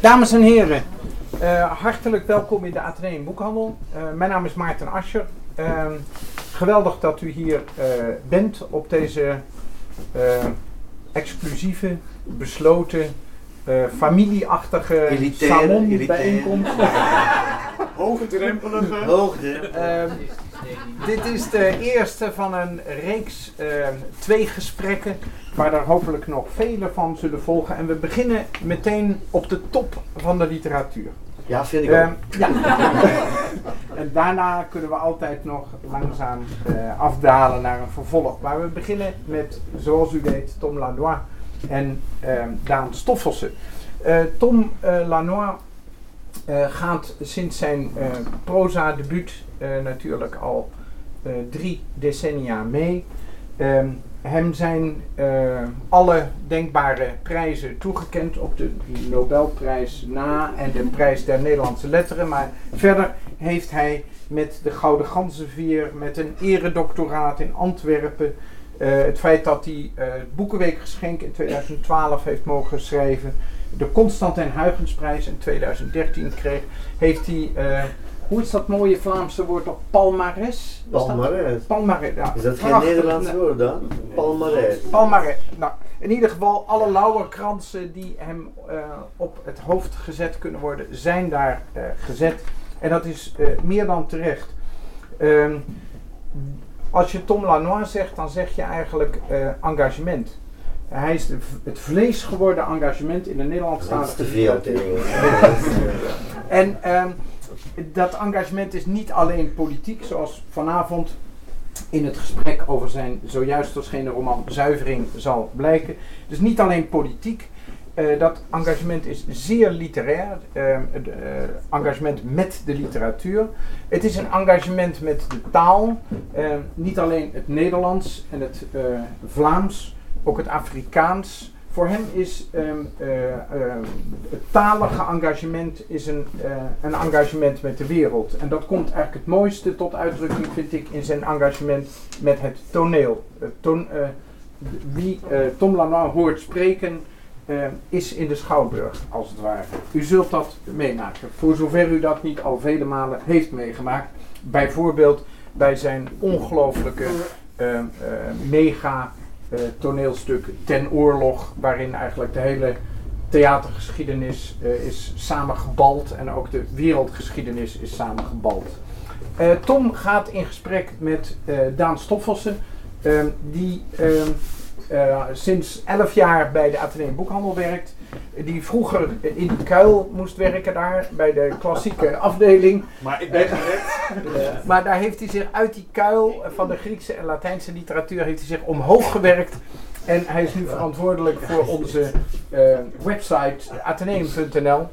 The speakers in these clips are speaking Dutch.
Dames en heren, uh, hartelijk welkom in de Atheneum Boekhandel. Uh, mijn naam is Maarten Ascher. Uh, geweldig dat u hier bent op deze exclusieve, besloten, familieachtige salonbijeenkomst. Hoogdrempelige. Hoogdrempelige. dit is de eerste van een reeks twee gesprekken waar er hopelijk nog vele van zullen volgen. En we beginnen meteen op de top van de literatuur. Ja, vind ik uh, Ja. en daarna kunnen we altijd nog langzaam uh, afdalen naar een vervolg. Maar we beginnen met, zoals u weet, Tom Lanois en uh, Daan Stoffelsen. Eh, Tom Lanois gaat sinds zijn proza debuut natuurlijk al drie decennia mee. Ehm, hem zijn uh, alle denkbare prijzen toegekend op de Nobelprijs na en de prijs der Nederlandse letteren. Maar verder heeft hij met de Gouden Ganzenveer, met een eredoctoraat in Antwerpen, uh, het feit dat hij uh, het Boekenweekgeschenk in 2012 heeft mogen schrijven, de Constantijn Huygensprijs in 2013 kreeg, heeft hij hoe is dat mooie Vlaamse woord op palmares? Palmares. Palmares, ja. Is dat geen Nederlands woord dan? Palmares. Palmares. Nou, in ieder geval, alle lauwerkransen die hem uh, op het hoofd gezet kunnen worden, zijn daar uh, gezet. En dat is uh, meer dan terecht. Um, als je Tom Lanois zegt, dan zeg je eigenlijk engagement. Hij is de, het vlees geworden engagement in de Nederlandstalige Dat is te veel En um, dat engagement is niet alleen politiek, zoals vanavond in het gesprek over zijn zojuist verschenen roman Zuivering zal blijken. Dus niet alleen politiek. Uh, dat engagement is zeer literair, uh, engagement met de literatuur. Het is een engagement met de taal, niet alleen het Nederlands en het Vlaams, ook het Afrikaans, voor hem is um, het talige engagement is een, uh, een engagement met de wereld. En dat komt eigenlijk het mooiste tot uitdrukking, vind ik, in zijn engagement met het toneel. Ton, wie Tom Lanois hoort spreken, is in de Schouwburg, als het ware. U zult dat meemaken, voor zover u dat niet al vele malen heeft meegemaakt. Bijvoorbeeld bij zijn ongelooflijke mega uh, toneelstuk Ten Oorlog, waarin eigenlijk de hele theatergeschiedenis uh, is samengebald en ook de wereldgeschiedenis is samengebald. Uh, Tom gaat in gesprek met Daan Stoffelsen, die ehm, sinds 11 jaar bij de Atheneum Boekhandel werkt die vroeger in de kuil moest werken daar, bij de klassieke afdeling. Maar ik ben maar daar heeft hij zich uit die kuil van de Griekse en Latijnse literatuur heeft hij zich omhoog gewerkt. En hij is nu verantwoordelijk voor onze uh, website atheneum.nl.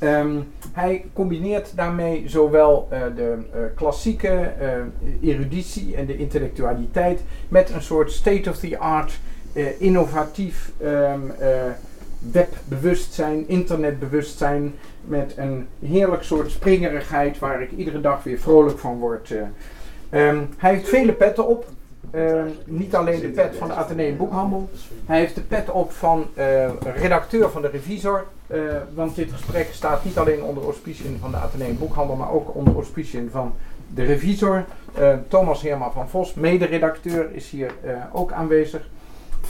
Um, hij combineert daarmee zowel uh, de uh, klassieke eruditie en de intellectualiteit met een soort state-of-the-art, innovatief um, webbewustzijn, internetbewustzijn, met een heerlijk soort springerigheid waar ik iedere dag weer vrolijk van word. Um, hij heeft vele petten op. Uh, niet alleen de pet van de Atheneum Boekhandel. Hij heeft de pet op van uh, redacteur van de Revisor. Uh, want dit gesprek staat niet alleen onder auspiciën van de Atheneum Boekhandel, maar ook onder auspiciën van de Revisor. Thomas Herman van Vos, mederedacteur, is hier ook aanwezig.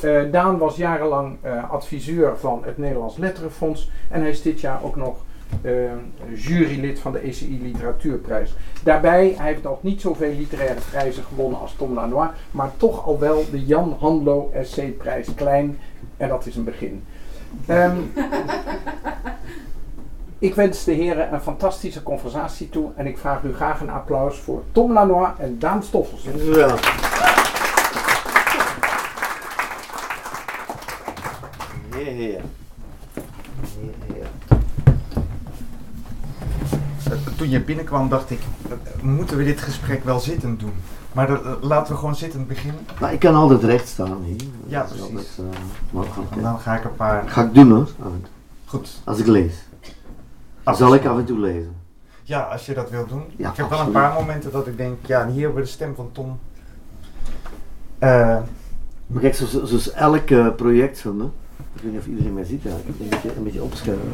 Uh, Daan was jarenlang uh, adviseur van het Nederlands Letterenfonds en hij is dit jaar ook nog uh, jurylid van de ECI Literatuurprijs. Daarbij, hij heeft nog niet zoveel literaire prijzen gewonnen als Tom Lanois, maar toch al wel de Jan Handlo SC-prijs klein en dat is een begin. Um, ik wens de heren een fantastische conversatie toe en ik vraag u graag een applaus voor Tom Lanois en Daan Stoffels. Heer. Toen je binnenkwam dacht ik, moeten we dit gesprek wel zittend doen? Maar de, laten we gewoon zittend beginnen. Nou, ik kan altijd recht staan hier. Ja, precies. Altijd, uh, dan ga ik een paar... Ga ik doen hoor. Goed. Als ik lees. Zal ik af en toe lezen. Ja, als je dat wilt doen. Ja, ik heb absoluut. wel een paar momenten dat ik denk, ja, hier hebben we de stem van Tom. Uh, maar kijk, zoals, zoals elk project van me, Ik weet niet of iedereen mij ziet eigenlijk. Een beetje, een beetje opschuiven.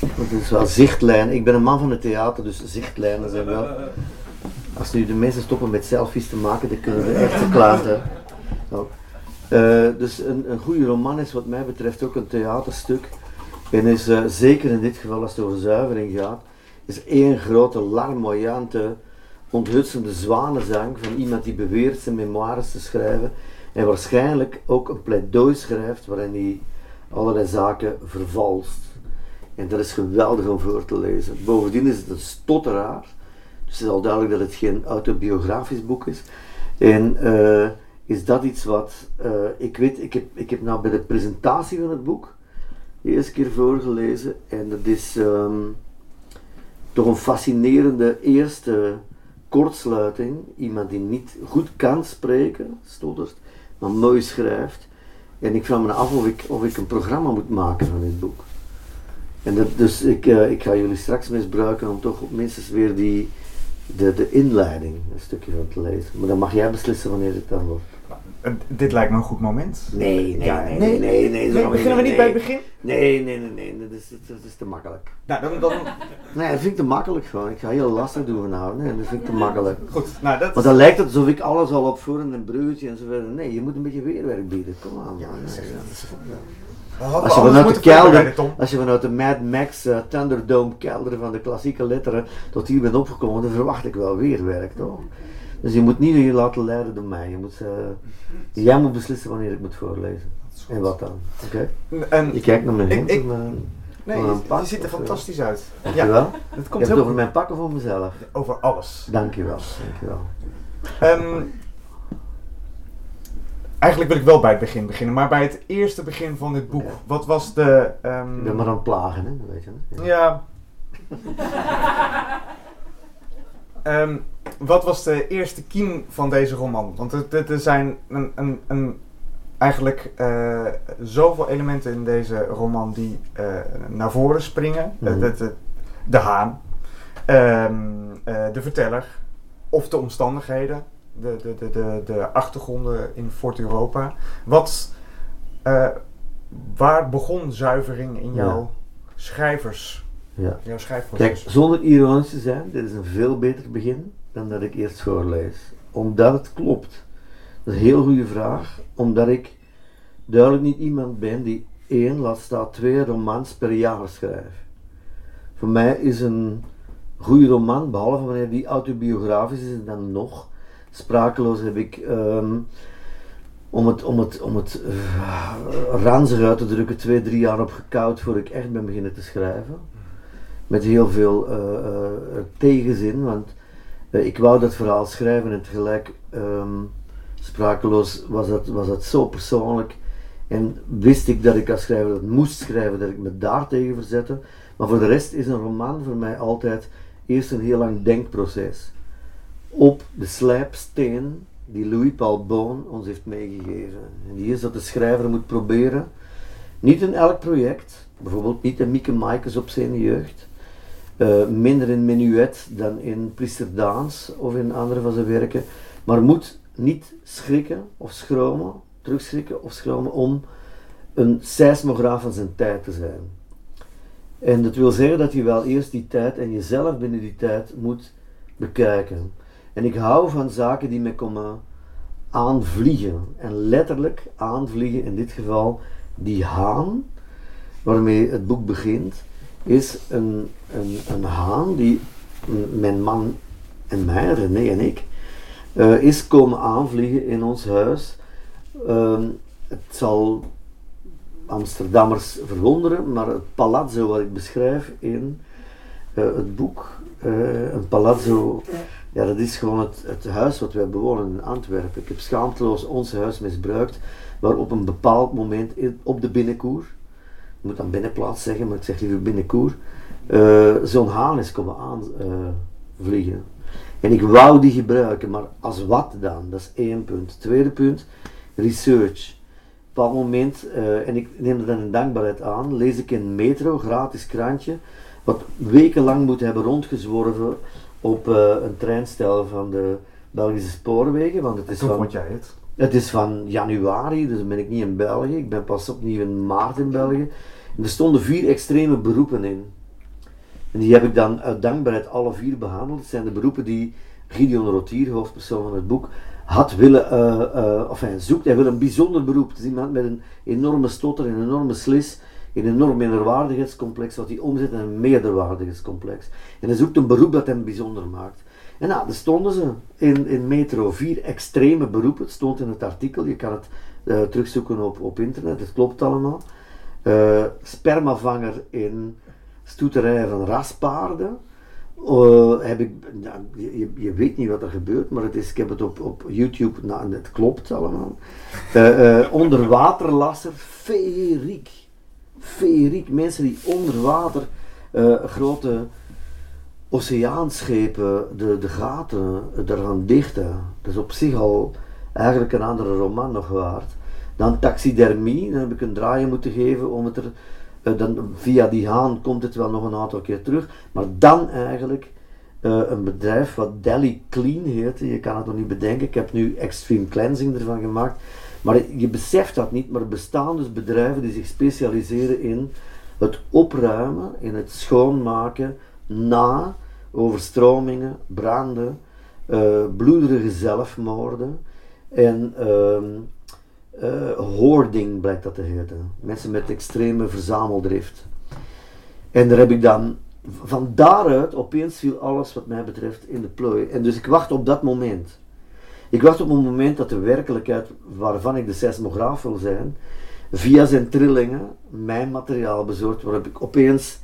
Want het is wel zichtlijn. Ik ben een man van het theater, dus zichtlijnen zijn wel. Als nu de mensen stoppen met selfies te maken, dan kunnen we echt verklaard hè. Nou, eh, dus een, een goede roman is wat mij betreft ook een theaterstuk. En is eh, zeker in dit geval als het over zuivering gaat, is één grote larmoyante, onthutsende zwanenzang van iemand die beweert zijn memoires te schrijven en waarschijnlijk ook een pleidooi schrijft waarin hij allerlei zaken vervalst. En dat is geweldig om voor te lezen. Bovendien is het een stotteraar. Dus het is al duidelijk dat het geen autobiografisch boek is. En eh, is dat iets wat, eh, ik weet, ik heb, ik heb nou bij de presentatie van het boek de eerste keer voorgelezen. En dat is ehm, toch een fascinerende eerste kortsluiting. Iemand die niet goed kan spreken, stottert, maar mooi schrijft. En ik vraag me af of ik, of ik een programma moet maken van dit boek. En dat, dus ik, eh, ik ga jullie straks misbruiken om toch minstens weer die, de, de inleiding een stukje van te lezen. Maar dan mag jij beslissen wanneer het dan wordt. Eh, dit lijkt me een goed moment. Nee, nee, Ja, nee, nee, nee, nee. Nee, beginnen we niet bij het begin? Nee, nee, nee, nee, dat is, dat is te makkelijk. Nou, dan, dan Nee, dat vind ik te makkelijk gewoon. Ik ga heel lastig doen vanavond. Nee, dat vind ik te makkelijk. goed. Nou, dat, Want dan lijkt het alsof ik alles al opvoeren en bruggetje en zo verder. Nee, je moet een beetje weerwerk bieden. Kom aan. Ja, man. zeg, Nee, dat is- ja. Als je, vanuit de kelder, als je vanuit de Mad Max uh, Thunderdome kelder van de klassieke letteren tot hier bent opgekomen, dan verwacht ik wel weerwerk, toch? Dus je moet niet je laten leiden door mij. Je moet, eh, jij moet beslissen wanneer ik moet voorlezen. En wat dan. Oké? En, Je kijkt naar mijn Ik- hemd. ik- eh, nee, je, pak je ziet er eh, fantastisch uit. Ja, Dankjewel. het Je komt hebt het heel over mijn pak of over mezelf? over alles. Dankjewel. Dankjewel. Ehm, eigenlijk wil ik wel bij het begin beginnen, maar bij het eerste begin van dit boek. Ja. Wat was de... ehm, Ik ben maar aan het plagen, hè? dat weet je. Hè? Ja. Ehm, wat was de eerste kiem van deze roman? Want er, er- zijn een, een, een, eigenlijk eh, zoveel elementen in deze roman die eh, naar voren springen. Mhm. De, de, de haan, ehm, eh, de verteller of de omstandigheden, de, de, de, de, de achtergronden in Fort Europa. Wat, waar begon zuivering in Ja. jouw schrijvers, Ja. jouw Kijk, schrijfproces? zonder ironisch te zijn, dit is een veel beter begin dan dat ik eerst voorlees. Omdat het klopt. Dat is een heel goede vraag. Omdat ik duidelijk niet iemand ben die één, laat staan twee romans per jaar schrijft. Voor mij is een goede roman, behalve wanneer die autobiografisch is, en dan nog. Sprakeloos heb ik, ehm, om het, om het, om het ranzig uit te drukken, twee, drie jaar op gekoud voordat ik echt ben beginnen te schrijven met heel veel eh, eh, tegenzin, want eh, ik wou dat verhaal schrijven en tegelijk ehm, sprakeloos was dat, was dat zo persoonlijk. En wist ik dat ik als schrijver dat moest schrijven, dat ik me daar tegen verzette. Maar voor de rest is een roman voor mij altijd eerst een heel lang denkproces. Op de slijpsteen die Louis Paul Boon ons heeft meegegeven. En die is dat de schrijver moet proberen, niet in elk project, bijvoorbeeld niet in Mieke Maaikes op zijn jeugd, eh, minder in Menuet dan in Priester Daans of in andere van zijn werken, maar moet niet schrikken of schromen, terugschrikken of schromen om een seismograaf van zijn tijd te zijn. En dat wil zeggen dat je wel eerst die tijd en jezelf binnen die tijd moet bekijken. En ik hou van zaken die me komen aanvliegen. En letterlijk aanvliegen, in dit geval die haan, waarmee het boek begint, is een, een, een haan die mijn man en mij, René en ik, eh, is komen aanvliegen in ons huis. Ehm, het zal Amsterdammers verwonderen, maar het palazzo wat ik beschrijf in eh, het boek, eh, een palazzo, ja, dat is gewoon het, het huis wat wij bewonen in Antwerpen. Ik heb schaamteloos ons huis misbruikt, maar op een bepaald moment op de binnenkoer, ik moet dan binnenplaats zeggen, maar ik zeg liever binnenkoer, eh, zo'n haan is komen aanvliegen. en ik wou die gebruiken, maar als wat dan? Dat is één punt. Tweede punt, research. Op moment, eh, en ik neem er dan een dankbaarheid aan, lees ik in Metro, gratis krantje, wat wekenlang moet hebben rondgezworven op eh, een treinstel van de Belgische spoorwegen, want het is Toen van vond jij het. Het is van januari, dus dan ben ik niet in België. Ik ben pas opnieuw in maart in België. En er stonden vier extreme beroepen in. En die heb ik dan uit dankbaarheid alle vier behandeld. Het zijn de beroepen die Gideon Rotier, hoofdpersoon van het boek, had willen, uh, of hij zoekt, hij wil een bijzonder beroep. Het is iemand met een enorme stotter, een enorme slis, een enorm minderwaardigheidscomplex, wat hij omzet in een meerderwaardigheidscomplex. En hij zoekt een beroep dat hem bijzonder maakt. En nou, daar stonden ze in, in Metro, vier extreme beroepen. Het stond in het artikel, je kan het uh, terugzoeken op, op internet, het klopt allemaal. Uh, spermavanger in stoeterijen van raspaarden. Uh, heb ik, nou, je, je, weet niet wat er gebeurt, maar het is, ik heb het op, op YouTube, nou, het klopt allemaal. Onderwaterlasser, feeriek. Feeriek, mensen die onder water grote oceaanschepen de, de gaten ervan dichten. Dat is op zich al eigenlijk een andere roman nog waard. Dan taxidermie, dan heb ik een draai moeten geven om het er. Uh, dan, via die haan komt het wel nog een aantal keer terug. Maar dan eigenlijk uh, een bedrijf wat Delhi Clean heet. Je kan het nog niet bedenken. Ik heb nu Extreme Cleansing ervan gemaakt. Maar je beseft dat niet. Maar er bestaan dus bedrijven die zich specialiseren in het opruimen, in het schoonmaken na overstromingen, branden, uh, bloederige zelfmoorden en uh, hoarding blijkt dat te heten. Mensen met extreme verzameldrift. En daar heb ik dan, van daaruit opeens viel alles wat mij betreft in de plooi. En dus ik wacht op dat moment. Ik wacht op een moment dat de werkelijkheid waarvan ik de seismograaf wil zijn, via zijn trillingen mijn materiaal bezorgt, waarop ik opeens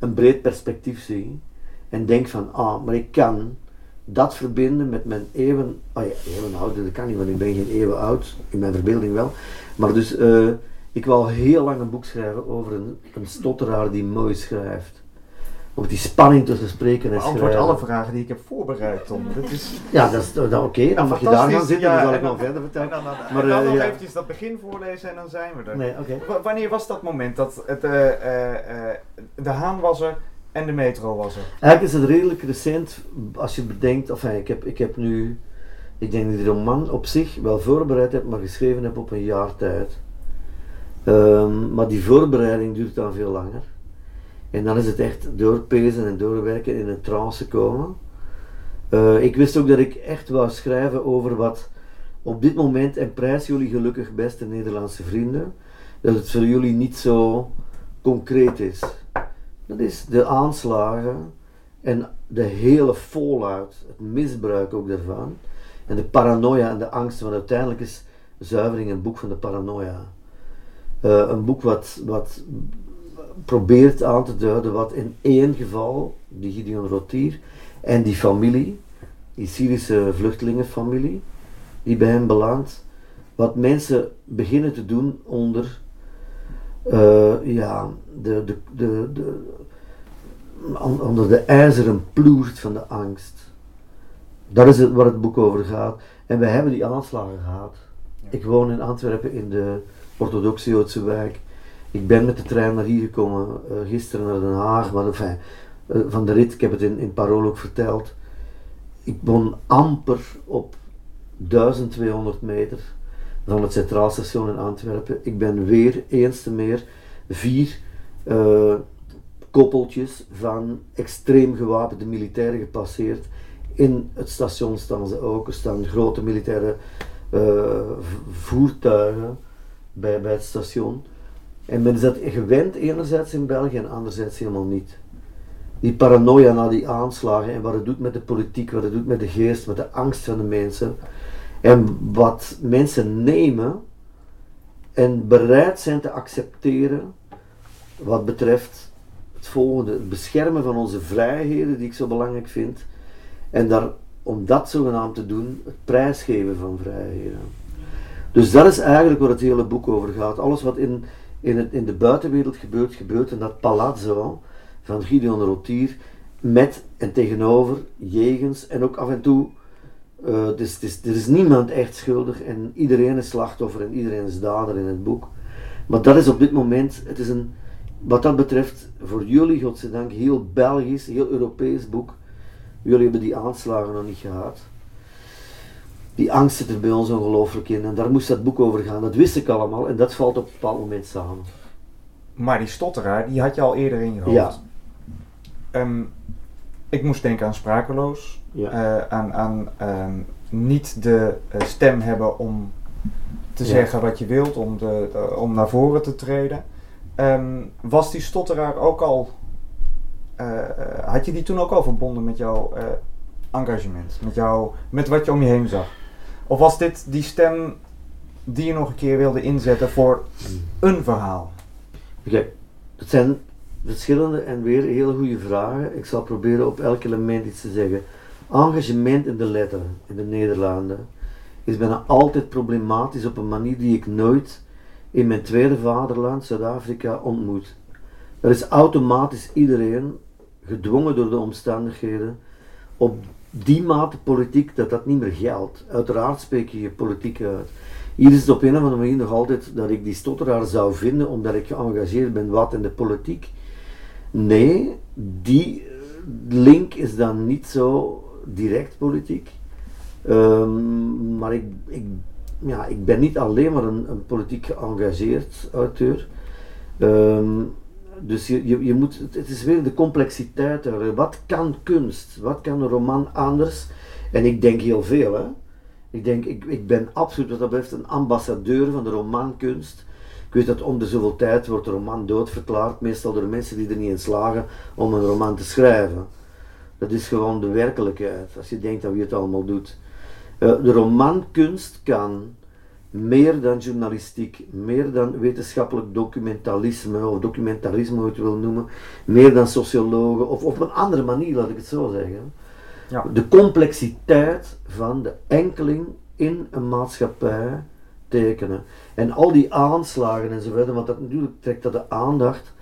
een breed perspectief zie en denk van, ah, maar ik kan dat verbinden met mijn eeuwen, oh ja, dat kan niet, want ik ben geen eeuwen oud, in mijn verbeelding wel. Maar dus, uh, ik wil heel lang een boek schrijven over een, een stotteraar die mooi schrijft. Over die spanning tussen spreken en schrijven. Antwoord alle vragen die ik heb voorbereid, Tom. Dat is... Ja, dat is oké, okay, dan mag je daar gaan zitten, ja, dan zal ik nog verder vertellen. En dan, dan, maar, en dan uh, nog ja. eventjes dat begin voorlezen en dan zijn we er. Nee, okay. Wanneer was dat moment dat het, uh, de haan was er, en de metro was er. Eigenlijk is het redelijk recent als je bedenkt, enfin, ik, heb, ik heb nu, ik denk dat ik de roman op zich wel voorbereid heb, maar geschreven heb op een jaar tijd. Um, maar die voorbereiding duurt dan veel langer. En dan is het echt doorpezen en doorwerken in een trance komen. Uh, ik wist ook dat ik echt wou schrijven over wat op dit moment, en prijs jullie gelukkig beste Nederlandse vrienden, dat het voor jullie niet zo concreet is. Dat is de aanslagen en de hele fallout, het misbruik ook daarvan. En de paranoia en de angst, want uiteindelijk is Zuivering een boek van de paranoia. Uh, een boek wat, wat probeert aan te duiden wat in één geval, die Gideon Rotier en die familie, die Syrische vluchtelingenfamilie, die bij hem belandt, wat mensen beginnen te doen onder uh, ja, de, de, de, de, onder de ijzeren ploert van de angst. Dat is het waar het boek over gaat. En wij hebben die aanslagen gehad. Ja. Ik woon in Antwerpen in de orthodoxe Joodse wijk. Ik ben met de trein naar hier gekomen, uh, gisteren naar Den Haag, maar enfin, uh, van de rit, ik heb het in, in Parool ook verteld. Ik woon amper op 1200 meter van het Centraal Station in Antwerpen. Ik ben weer eens te meer vier uh, koppeltjes van extreem gewapende militairen gepasseerd. In het station staan ze ook. Er staan grote militaire voertuigen bij, bij het station. En men is dat gewend enerzijds in België en anderzijds helemaal niet. Die paranoia na die aanslagen en wat het doet met de politiek, wat het doet met de geest, met de angst van de mensen. En wat mensen nemen en bereid zijn te accepteren wat betreft het volgende, het beschermen van onze vrijheden, die ik zo belangrijk vind, en daar, om dat zogenaamd te doen, het prijsgeven van vrijheden. Dus dat is eigenlijk waar het hele boek over gaat. Alles wat in, in, het, in de buitenwereld gebeurt, gebeurt in dat palazzo van Gideon Rotier, met en tegenover, jegens en ook af en toe dus, dus, er is niemand echt schuldig en iedereen is slachtoffer en iedereen is dader in het boek. Maar dat is op dit moment, het is een, wat dat betreft, voor jullie, godzijdank, heel Belgisch, heel Europees boek. Jullie hebben die aanslagen nog niet gehad. Die angst zit er bij ons ongelooflijk in. En daar moest dat boek over gaan. Dat wist ik allemaal en dat valt op een bepaald moment samen. Maar die stotteraar, die had je al eerder in je hoofd. Ja. Ehm, ik moest denken aan sprakeloos. Ja. Eh, aan aan ehm, niet de eh, stem hebben om te Ja. zeggen wat je wilt, om, de, de- om naar voren te treden. Ehm, was die stotteraar ook al. eh, had je die toen ook al verbonden met jouw engagement? Met, jou, met wat je om je heen zag? Of was dit die stem die je nog een keer wilde inzetten voor een verhaal? Oké, het zijn verschillende en weer hele goede vragen. Ik zal proberen op elk element iets te zeggen. Engagement in de letteren in de Nederlanden is bijna altijd problematisch op een manier die ik nooit in mijn tweede vaderland, Zuid-Afrika, ontmoet. Er is automatisch iedereen gedwongen door de omstandigheden op die mate politiek dat dat niet meer geldt. Uiteraard spreek je je politiek uit. Hier is het op een of andere manier nog altijd dat ik die stotteraar zou vinden omdat ik geëngageerd ben wat in de politiek. Nee, die link is dan niet zo direct politiek. Ehm, maar ik, ik, ja, ik ben niet alleen maar een, een politiek geëngageerd auteur. Ehm, dus je, je, moet, het- is weer de complexiteit. daar. Wat kan kunst? Wat kan een roman anders? En ik denk heel veel. Hè? Ik denk, ik, ik ben absoluut wat dat betreft een ambassadeur van de romankunst. Ik weet dat om de zoveel tijd wordt de roman doodverklaard, meestal door mensen die er niet in slagen om een roman te schrijven. Dat is gewoon de werkelijkheid, als je denkt aan wie het allemaal doet. Eh, de romankunst kan meer dan journalistiek, meer dan wetenschappelijk documentalisme of documentarisme, hoe je het wil noemen, meer dan sociologen, of op een andere manier, laat ik het zo zeggen. Ja. De complexiteit van de enkeling in een maatschappij tekenen. En al die aanslagen en zo verder, want dat natuurlijk trekt dat de aandacht,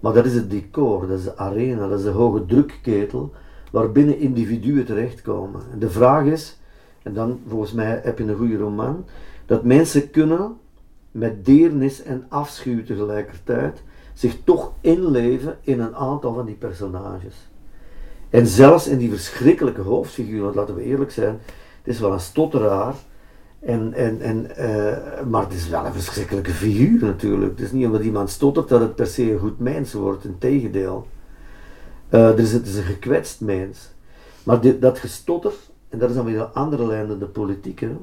maar dat is het decor, dat is de arena, dat is de hoge drukketel waarbinnen individuen terechtkomen. En de vraag is, en dan volgens mij heb je een goede roman, dat mensen kunnen met deernis en afschuw tegelijkertijd zich toch inleven in een aantal van die personages. En zelfs in die verschrikkelijke hoofdfiguur, want laten we eerlijk zijn, het is wel een stotteraar, en, en, en, eh, maar het is wel een verschrikkelijke figuur natuurlijk. Het is niet omdat iemand stottert dat het per se een goed mens wordt, integendeel. Eh er is, het is een gekwetst mens. Maar dit, dat gestotter, en dat is dan weer een andere lijn dan de politiek. Hè.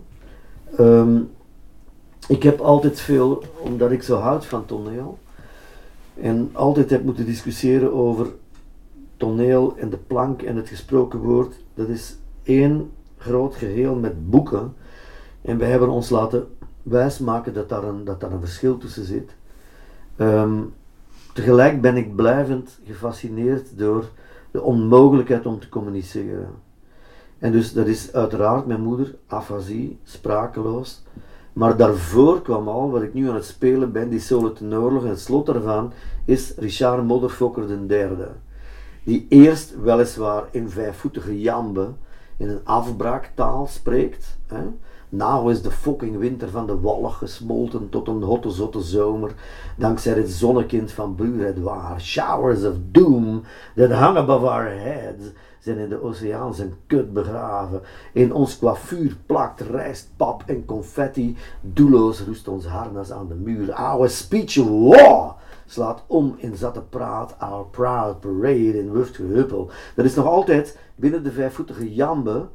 Ik heb altijd veel, omdat ik zo houd van toneel, en altijd heb moeten discussiëren over toneel en de plank en het gesproken woord. Dat is één groot geheel met boeken. En wij hebben ons laten wijsmaken dat daar een, dat daar een verschil tussen zit. Ehm, tegelijk ben ik blijvend gefascineerd door de onmogelijkheid om te communiceren. En dus dat is uiteraard mijn moeder, afasie, sprakeloos. Maar daarvoor kwam al, wat ik nu aan het spelen ben, die solo tenoorlog. En het slot daarvan is Richard Modderfokker de derde. Die eerst weliswaar in vijfvoetige jambe in een afbraaktaal spreekt. Hè. Nou is de fucking winter van de wallig gesmolten tot een hotte zotte zomer, dankzij het zonnekind van Buredwaar. Showers of doom that hang above our heads zijn in de oceaan zijn kut begraven. In ons coiffuur plakt rijst, pap en confetti. Doelloos roest ons harnas aan de muur. Our speech war slaat om in zatte praat. Our proud parade in wuft gehuppel. Dat is nog altijd, binnen de vijfvoetige jambe,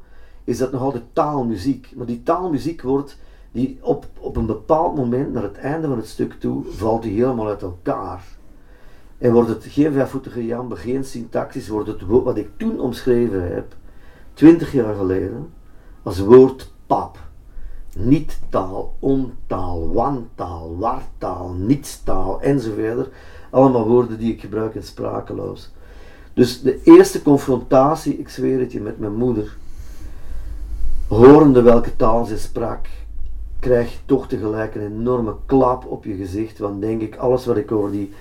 is dat nog altijd taalmuziek. Maar die taalmuziek wordt, die op, op een bepaald moment, naar het einde van het stuk toe, valt die helemaal uit elkaar. En wordt het geen vijfvoetige jambe, geen syntaxis, wordt het wat ik toen omschreven heb, twintig jaar geleden, als woord pap. Niet-taal, ontaal, wantaal, wartaal, nietstaal enzovoort. Allemaal woorden die ik gebruik in sprakeloos. Dus de eerste confrontatie, ik zweer het je, met mijn moeder, horende welke taal ze sprak, krijg je toch tegelijk een enorme klap op je gezicht. Want denk ik, alles wat ik over die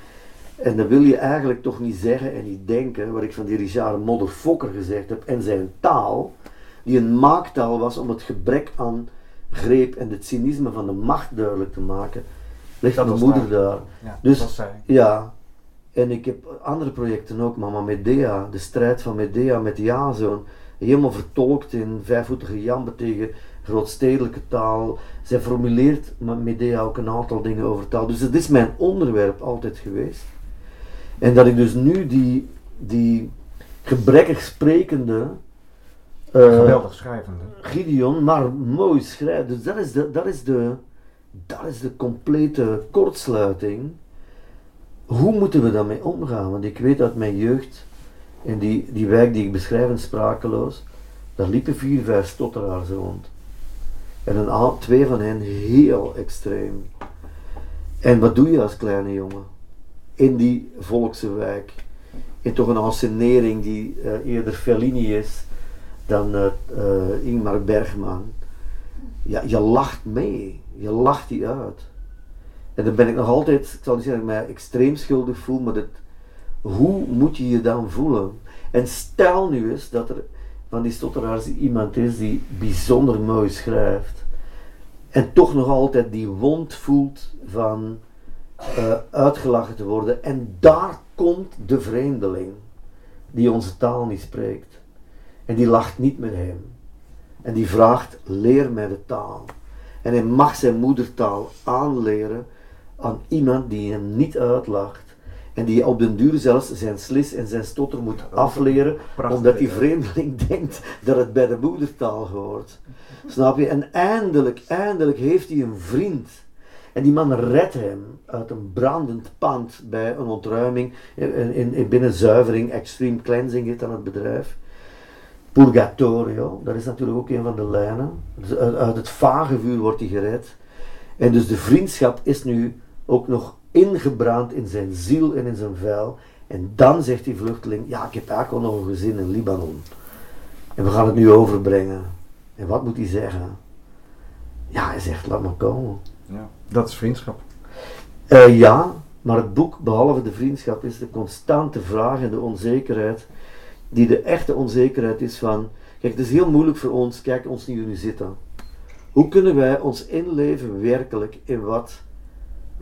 en dan wil je eigenlijk toch niet zeggen en niet denken wat ik van die Richard Modderfokker gezegd heb en zijn taal, die een maaktaal was om het gebrek aan greep en het cynisme van de macht duidelijk te maken, ligt Dat mijn moeder daar. daar. Ja, Dus- dat was. Ja, en ik heb andere projecten ook, Mama Medea, de strijd van Medea met Jazoon. Helemaal vertolkt in vijfvoetige jambe tegen grootstedelijke taal. Zij formuleert met Medea ook een aantal dingen over taal. Dus het is mijn onderwerp altijd geweest. En dat ik dus nu die, die gebrekkig sprekende eh, Geweldig schrijvende. Gideon, maar mooi schrijft. Dus dat is de, dat is de, dat is de complete kortsluiting. Hoe moeten we daarmee omgaan? Want ik weet uit mijn jeugd, in die, die wijk die ik beschrijf in Sprakeloos, daar liepen vier, vijf stotteraars rond. En een twee van hen heel extreem. En wat doe je als kleine jongen? In die volkse wijk. In toch een ansenering die eh, eerder Fellini is dan eh, eh, Ingmar Bergman. Ja, je lacht mee. Je lacht die uit. En dan ben ik nog altijd, ik zal niet zeggen dat mij extreem schuldig voel, maar dat, hoe moet je je dan voelen? En stel nu eens dat er van die stotteraars iemand is die bijzonder mooi schrijft en toch nog altijd die wond voelt van eh, uitgelachen te worden. En daar komt de vreemdeling die onze taal niet spreekt. En die lacht niet met hem. En die vraagt, leer mij de taal. En hij mag zijn moedertaal aanleren aan iemand die hem niet uitlacht. En die op den duur zelfs zijn slis en zijn stotter moet afleren, Prachtig, omdat die ja. vreemdeling denkt dat het bij de moedertaal hoort. Snap je? En eindelijk, eindelijk heeft hij een vriend. En die man redt hem uit een brandend pand bij een ontruiming in, in, in binnen zuivering, extreme cleansing heet dan het bedrijf. Purgatorio, dat is natuurlijk ook een van de lijnen. Dus uit, uit het vage vuur wordt hij gered. En dus de vriendschap is nu ook nog ingebrand in zijn ziel en in zijn vuil. En dan zegt die vluchteling, ja ik heb eigenlijk al nog een gezin in Libanon. En we gaan het nu overbrengen. En wat moet hij zeggen? Ja, hij zegt, laat maar komen. Ja. Dat is vriendschap. Eh, ja, maar het boek, behalve de vriendschap, is de constante vraag en de onzekerheid, die de echte onzekerheid is van, kijk, het is heel moeilijk voor ons, kijk ons nu nu zitten. Hoe kunnen wij ons inleven werkelijk in wat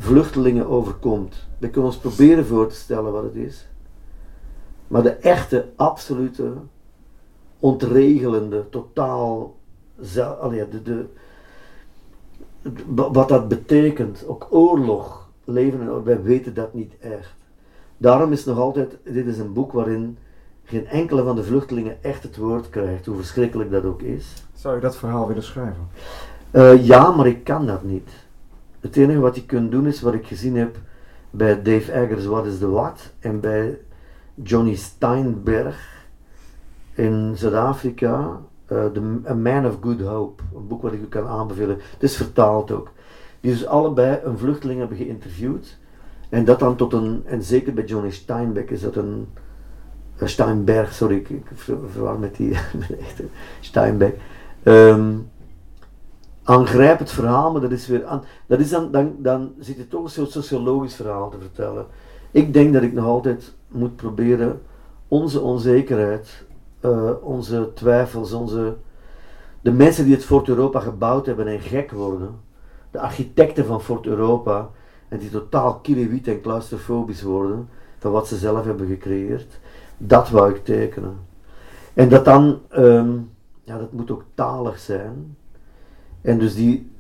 vluchtelingen overkomt? We kunnen ons proberen voor te stellen wat het is. Maar de echte, absolute, ontregelende, totaal, allee, de, de, wat dat betekent, ook oorlog, leven, en- wij weten dat niet echt. Daarom is nog altijd, dit is een boek waarin geen enkele van de vluchtelingen echt het woord krijgt, hoe verschrikkelijk dat ook is. Zou je dat verhaal willen schrijven? Eh, ja, maar ik kan dat niet. Het enige wat je kunt doen is wat ik gezien heb bij Dave Eggers, What is the What? En bij Johnny Steinberg in Zuid-Afrika, eh, A Man of Good Hope. Een boek wat ik u kan aanbevelen. Het is vertaald ook. Die dus allebei een vluchteling hebben geïnterviewd. En dat dan tot een, en zeker bij Johnny Steinbeck is dat een, eh, Steinberg, sorry, ik, ik ver- verwar met die met Steinbeck. Ehm, aangrijp het verhaal, maar dat is weer aan, dat is dan, dan, dan zit je toch een soort sociologisch verhaal te vertellen. Ik denk dat ik nog altijd moet proberen onze onzekerheid, eh, onze twijfels, onze, de mensen die het Fort Europa gebouwd hebben en gek worden, de architecten van Fort Europa, en die totaal killewiet en claustrofobisch worden van wat ze zelf hebben gecreëerd, dat wou ik tekenen. En dat dan, ehm, ja, dat moet ook talig zijn. En dus die,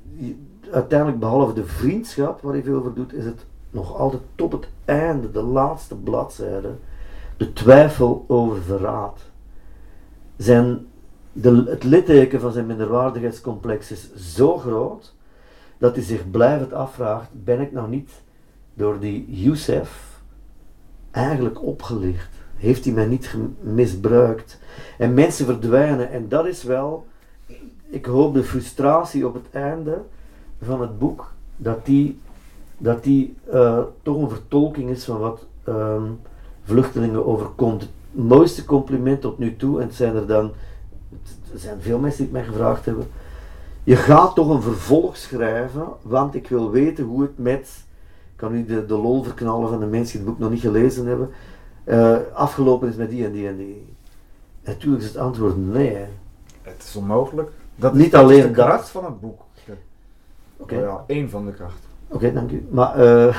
uiteindelijk, behalve de vriendschap waar hij veel over doet, is het nog altijd tot het einde, de laatste bladzijde, de twijfel over verraad. Zijn, de, het litteken van zijn minderwaardigheidscomplex is zo groot dat hij zich blijvend afvraagt: ben ik nou niet door die Youssef eigenlijk opgelicht? Heeft hij mij niet misbruikt? En mensen verdwijnen, en dat is wel, ik hoop de frustratie op het einde van het boek, dat die, dat die eh, toch een vertolking is van wat ehm, vluchtelingen overkomt. Het mooiste compliment tot nu toe, en het zijn er dan, er zijn veel mensen die het mij gevraagd hebben, je gaat toch een vervolg schrijven, want ik wil weten hoe het met, ik kan nu de, de lol verknallen van de mensen die het boek nog niet gelezen hebben, eh, afgelopen is met die en die en die. Natuurlijk is het antwoord nee. Het is onmogelijk. Dat Niet dat alleen de dat. kracht van het boek. Oké. Ja, één van de krachten. Oké, dank u. Maar, eh,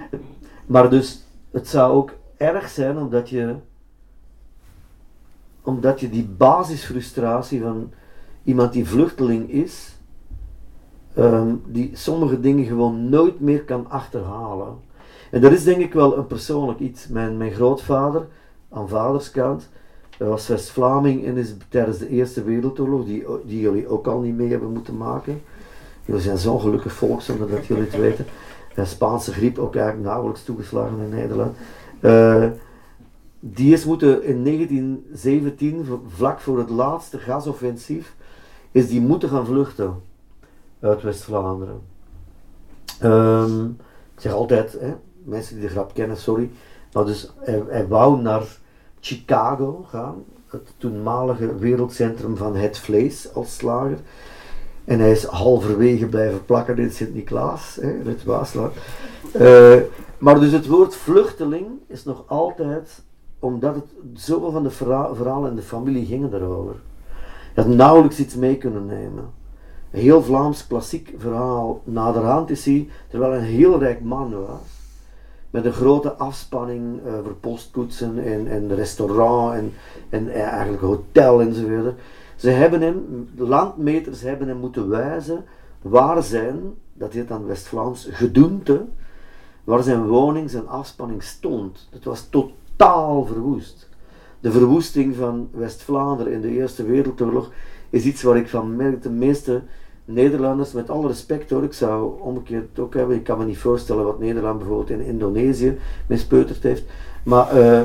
maar dus, het zou ook erg zijn omdat je, omdat je die basisfrustratie van iemand die vluchteling is, ehm, die sommige dingen gewoon nooit meer kan achterhalen. En dat is denk ik wel een persoonlijk iets. Mijn, mijn grootvader, aan vaderskant, was West-Vlaming en is tijdens de Eerste Wereldoorlog, die, die jullie ook al niet mee hebben moeten maken. Jullie zijn zo'n gelukkig volk, zonder dat jullie het weten. De Spaanse griep ook eigenlijk nauwelijks toegeslagen in Nederland. Uh, die is moeten in 1917, vlak voor het laatste gasoffensief, is die moeten gaan vluchten uit West-Vlaanderen. Um, ik zeg altijd, hè, mensen die de grap kennen, sorry, maar dus hij wou naar Chicago gaan, het toenmalige wereldcentrum van het vlees als slager. En hij is halverwege blijven plakken in Sint-Niklaas, het Waasland. Uh, maar dus het woord vluchteling is nog altijd, omdat het zoveel van de verhalen in de familie gingen daarover. Je had nauwelijks iets mee kunnen nemen. Een heel Vlaams klassiek verhaal. Naderhand is hij, terwijl hij een heel rijk man was, met een grote afspanning uh, voor postkoetsen en, en restaurant en, en eh, eigenlijk hotel enzovoort. Ze hebben hem, landmeters hebben hem moeten wijzen waar zijn, dat heet dan West-Vlaams, gedoemte, waar zijn woning, zijn afspanning stond. Het was totaal verwoest. De verwoesting van West-Vlaanderen in de Eerste Wereldoorlog is iets waar ik van merk. De meeste Nederlanders, met alle respect hoor, ik zou omgekeerd ook hebben, ik kan me niet voorstellen wat Nederland bijvoorbeeld in Indonesië mispeuterd heeft, maar uh,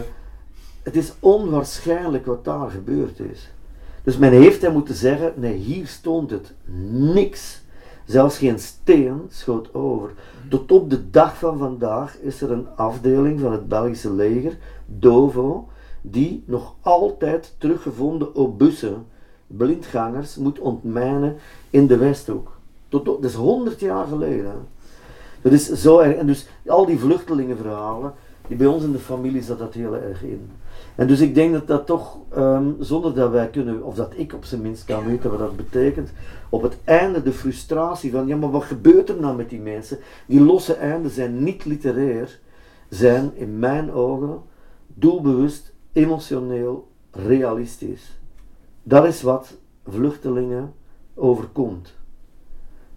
het is onwaarschijnlijk wat daar gebeurd is. Dus men heeft hem moeten zeggen, nee, hier stond het niks. Zelfs geen steen schoot over. Tot op de dag van vandaag is er een afdeling van het Belgische leger, DOVO, die nog altijd teruggevonden obussen blindgangers moet ontmijnen in de Westhoek. Tot, dat is 100 jaar geleden. Dat is zo erg. En dus al die vluchtelingenverhalen, die bij ons in de familie zat dat heel erg in. En dus ik denk dat dat toch, ehm, zonder dat wij kunnen, of dat ik op zijn minst kan weten wat dat betekent, op het einde de frustratie van, ja maar wat gebeurt er nou met die mensen? Die losse einden zijn niet literair, zijn in mijn ogen doelbewust, emotioneel, realistisch. Dat is wat vluchtelingen overkomt.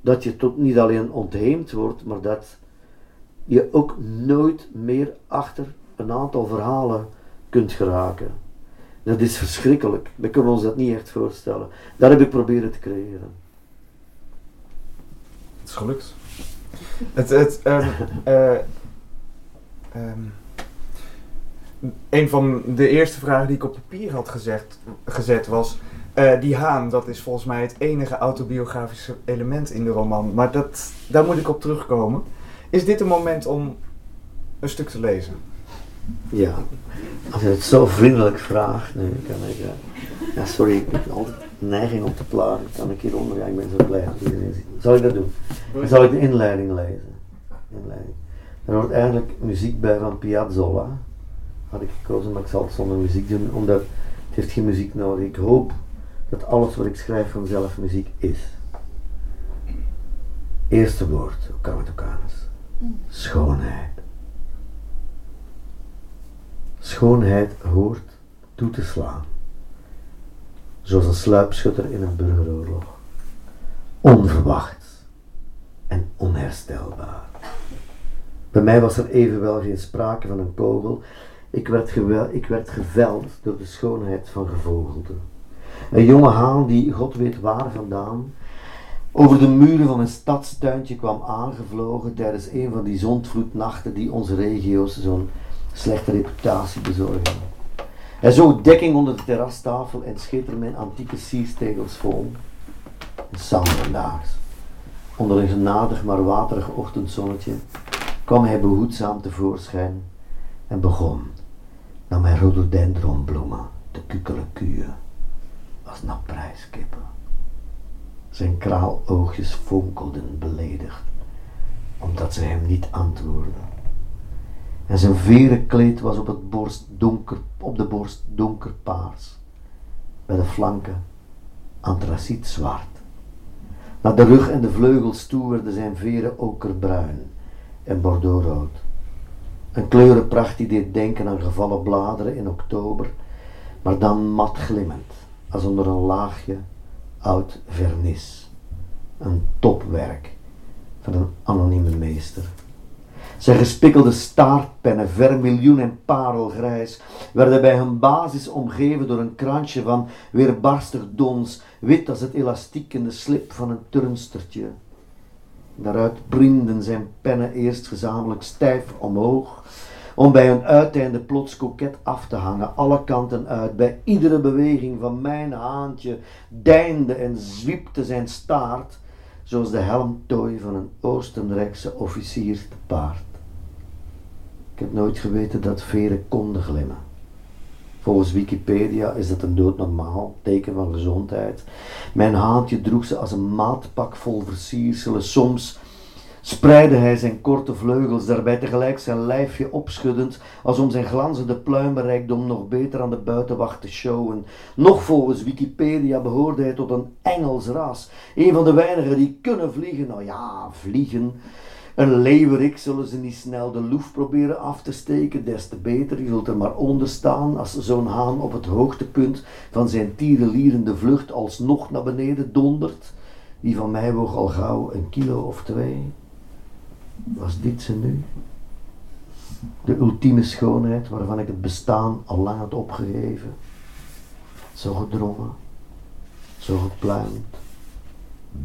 Dat je tot niet alleen ontheemd wordt, maar dat je ook nooit meer achter een aantal verhalen kunt geraken. Dat is verschrikkelijk. We kunnen ons dat niet echt voorstellen. Dat heb ik proberen te creëren. Het is gelukt. Het, het, um, een van de eerste vragen die ik op papier had gezegd, gezet was... Uh, die haan, dat is volgens mij het enige autobiografische element in de roman. Maar dat, daar moet ik op terugkomen. Is dit een moment om een stuk te lezen? Ja, als je het zo vriendelijk vraagt, kan ik. Uh, ja, sorry, ik heb altijd neiging om te plagen. Kan ik hieronder? Ja, ik ben zo blij dat iedereen. Zal ik dat doen? Dan zal ik de inleiding lezen. Inleiding. Er hoort eigenlijk muziek bij van Piazzolla. Had ik gekozen, maar ik zal het zonder muziek doen, omdat het heeft geen muziek nodig. Ik hoop dat alles wat ik schrijf vanzelf muziek is. Eerste woord, hoe kan het ook anders? Schoonheid. Schoonheid hoort toe te slaan. Zoals een sluipschutter in een burgeroorlog. Onverwacht en onherstelbaar. Bij mij was er evenwel geen sprake van een kogel. Ik werd, ik werd geveld door de schoonheid van gevogelte. Een jonge haan die, God weet waar vandaan, over de muren van een stadstuintje kwam aangevlogen tijdens een van die zondvloednachten die onze regio's zo'n slechte reputatie bezorgen. Hij zoog dekking onder de terrastafel en scheet er mijn antieke sierstegels vol. Zanderdaags, onder een genadig maar waterig ochtendzonnetje, kwam hij behoedzaam tevoorschijn en begon, naar mijn rhododendronbloemen, te kukelen kuien als naar prijskippen. Zijn kraaloogjes fonkelden beledigd, omdat ze hem niet antwoordden. En zijn veren kleed was op, het borst donker, op de borst donkerpaars, bij de flanken antraciet zwart. Naar de rug en de vleugels toe werden zijn veren okerbruin en bordeauxrood. Een kleurenpracht die deed denken aan gevallen bladeren in oktober maar dan mat glimmend, als onder een laagje oud vernis. Een topwerk van een anonieme meester. Zijn gespikkelde staartpennen, vermiljoen en parelgrijs, werden bij hun basis omgeven door een kransje van weerbarstig dons, wit als het elastiek in de slip van een turnstertje. Daaruit priemden zijn pennen eerst gezamenlijk stijf omhoog, om bij hun uiteinde plots koket af te hangen, alle kanten uit. Bij iedere beweging van mijn haantje deinde en zwiepte zijn staart, zoals de helmtooi van een Oostenrijkse officier te paard. Ik heb nooit geweten dat veren konden glimmen. Volgens Wikipedia is dat een doodnormaal teken van gezondheid. Mijn haantje droeg ze als een maatpak vol versierselen. Soms spreidde hij zijn korte vleugels, daarbij tegelijk zijn lijfje opschuddend, als om zijn glanzende pluimenrijkdom nog beter aan de buitenwacht te showen. Nog volgens Wikipedia behoorde hij tot een Engels ras, een van de weinigen die kunnen vliegen. Nou ja, vliegen. Een leeuwerik zullen ze niet snel de loef proberen af te steken, des te beter. Je zult er maar onder staan als zo'n haan op het hoogtepunt van zijn tierenlierende vlucht alsnog naar beneden dondert. Die van mij woog al gauw een kilo of twee. Was dit ze nu? De ultieme schoonheid waarvan ik het bestaan al lang had opgegeven. Zo gedrongen, zo gepluimd,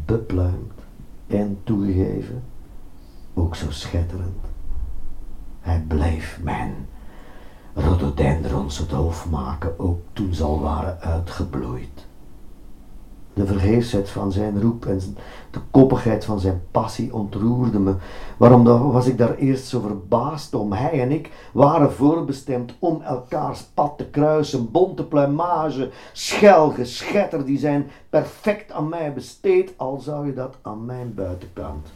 bepluimd en toegegeven ook zo schitterend. Hij bleef mijn rhododendrons het hoofd maken, ook toen ze al waren uitgebloeid. De vergeefsheid van zijn roep en de koppigheid van zijn passie ontroerde me. Waarom was ik daar eerst zo verbaasd om? Hij en ik waren voorbestemd om elkaars pad te kruisen. Bonte pluimage, schel, geschetter, die zijn perfect aan mij besteed, al zou je dat aan mijn buitenkant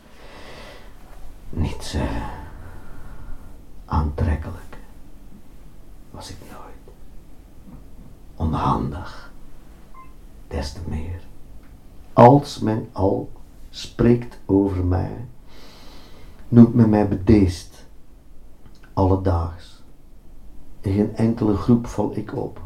niet zeggen. Aantrekkelijk was ik nooit. Onhandig, des te meer. Als men al spreekt over mij, noemt men mij bedeesd, alledaags. In geen enkele groep val ik op.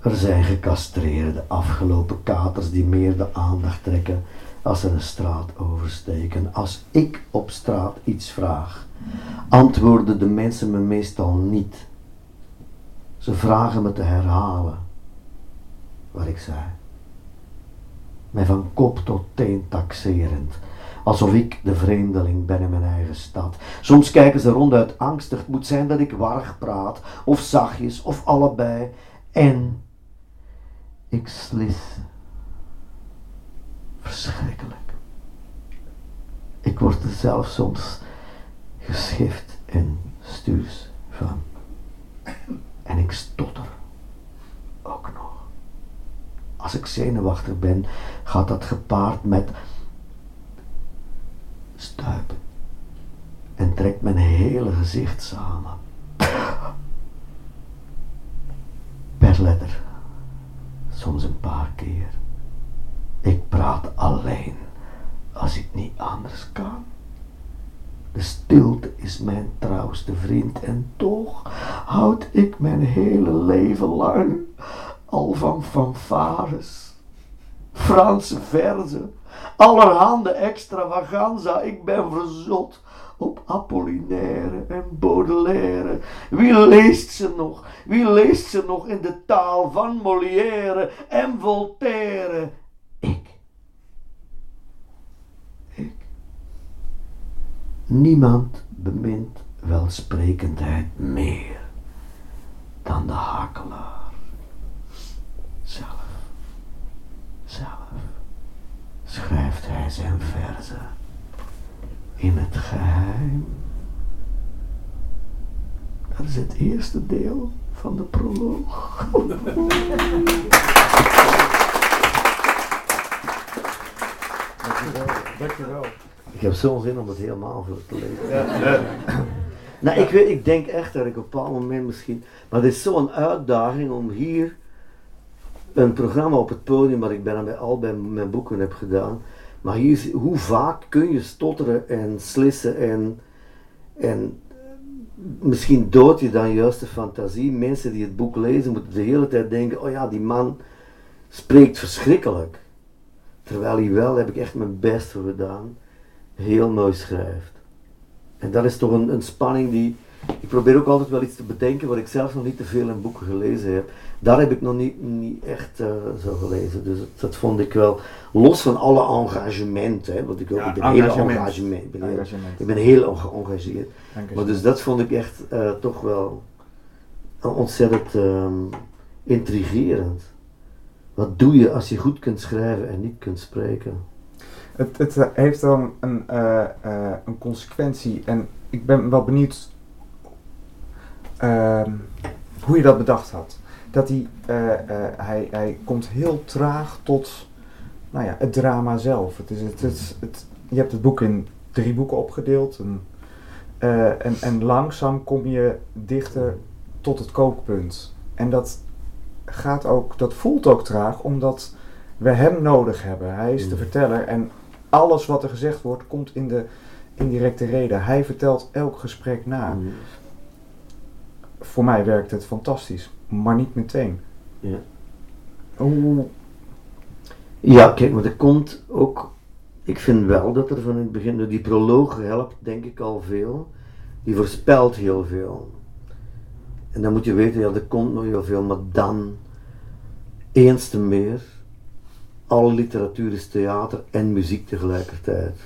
Er zijn gecastreerde, afgelopen katers die meer de aandacht trekken als ze een straat oversteken. Als ik op straat iets vraag, antwoorden de mensen me meestal niet. Ze vragen me te herhalen wat ik zei. Mij van kop tot teen taxerend, alsof ik de vreemdeling ben in mijn eigen stad. Soms kijken ze ronduit angstig, het moet zijn dat ik warrig praat, of zachtjes, of allebei. En ik slis verschrikkelijk. Ik word er zelf soms geschift en stuurs van. En ik stotter ook nog. Als ik zenuwachtig ben, gaat dat gepaard met stuipen. En trekt mijn hele gezicht samen. Per letter. Soms een paar keer. Ik praat alleen als ik niet anders kan. De stilte is mijn trouwste vriend en toch houd ik mijn hele leven lang al van fanfares, Franse verzen, allerhande extravaganza. Ik ben verzot op Apollinaire en Baudelaire. Wie leest ze nog? Wie leest ze nog in de taal van Molière en Voltaire? Ik. Ik. Niemand bemint welsprekendheid meer dan de hakelaar. Zelf, zelf schrijft hij zijn verzen in het geheim. Dat is het eerste deel van de proloog. Dankjewel. Ik heb zo'n zin om het helemaal voor te lezen. Nou, ik, weet, ik denk echt dat ik op een bepaald moment misschien. Maar het is zo'n uitdaging om hier een programma op het podium, wat ik bijna bij al bij mijn boeken heb gedaan. Maar hier, is- hoe vaak kun je stotteren en slissen en, en misschien dood je dan juist de fantasie. Mensen die het boek lezen moeten de hele tijd denken, oh ja, die man spreekt verschrikkelijk. Terwijl hij wel, heb ik echt mijn best voor gedaan, heel mooi schrijft. En dat is toch een, een spanning die, ik probeer ook altijd wel iets te bedenken wat ik zelf nog niet te veel in boeken gelezen heb. Daar heb ik nog niet, niet echt uh, zo gelezen. Dus dat, dat, vond ik wel, los van alle engagement, hè, want ik, ook, Ja, ik ben heel engagement. Ik ben heel, ik ben heel geëngageerd. Maar dus dat vond ik echt eh, toch wel ontzettend ehm, intrigerend. Wat doe je als je goed kunt schrijven en niet kunt spreken? Het, het eh, heeft dan een, eh, eh, een consequentie en ik ben wel benieuwd ehm, hoe je dat bedacht had. Dat hij, hij, hij komt heel traag tot nou ja, het drama zelf. Het is, het, het, je hebt het boek in drie boeken opgedeeld en, en, en langzaam kom je dichter tot het kookpunt. En dat gaat ook, dat voelt ook traag, omdat we hem nodig hebben. Hij is de Mm. verteller en alles wat er gezegd wordt komt in de indirecte reden. Hij vertelt elk gesprek na. Mm. Voor mij werkt het fantastisch, maar niet meteen. Ja. Hoe, Ja, kijk, maar er komt ook. Ik vind wel dat er van het begin. Die proloog helpt, denk ik al veel. Die voorspelt heel veel. En dan moet je weten, ja, er komt nog heel veel, maar dan. Eens te meer. Alle literatuur is theater en muziek tegelijkertijd.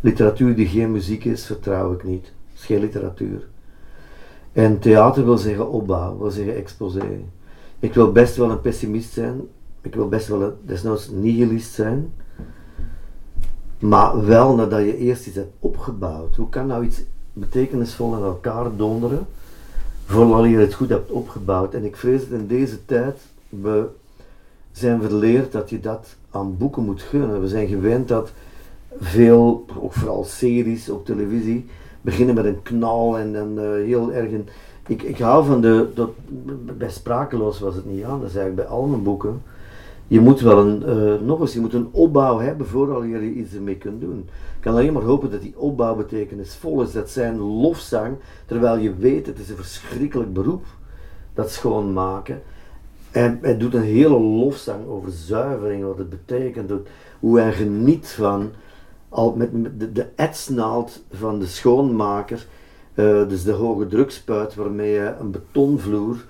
Literatuur die geen muziek is, vertrouw ik niet. is geen literatuur. En theater wil zeggen opbouw, wil zeggen exposé. Ik wil best wel een pessimist zijn, ik wil best wel een, desnoods nihilist zijn. Maar wel nadat je eerst iets hebt opgebouwd. Hoe kan nou iets betekenisvol in elkaar donderen, vooral je het goed hebt opgebouwd? En ik vrees dat in deze tijd we zijn verleerd dat je dat aan boeken moet gunnen. We zijn gewend dat veel, ook vooral series op televisie, beginnen met een knal en dan eh, heel erg een... Ik, ik hou van de, dat, bij Sprakeloos was het niet anders eigenlijk, bij al mijn boeken. Je moet wel een, eh, nog eens, je moet een opbouw hebben voordat je iets ermee kunt doen. Ik kan alleen maar hopen dat die opbouw betekenisvol is, dat zijn lofzang, terwijl je weet, het is een verschrikkelijk beroep, dat schoonmaken. En hij doet een hele lofzang over zuivering, wat het betekent, hoe hij geniet van, al met, de, de van de schoonmaker, eh, dus de hoge drukspuit waarmee hij een betonvloer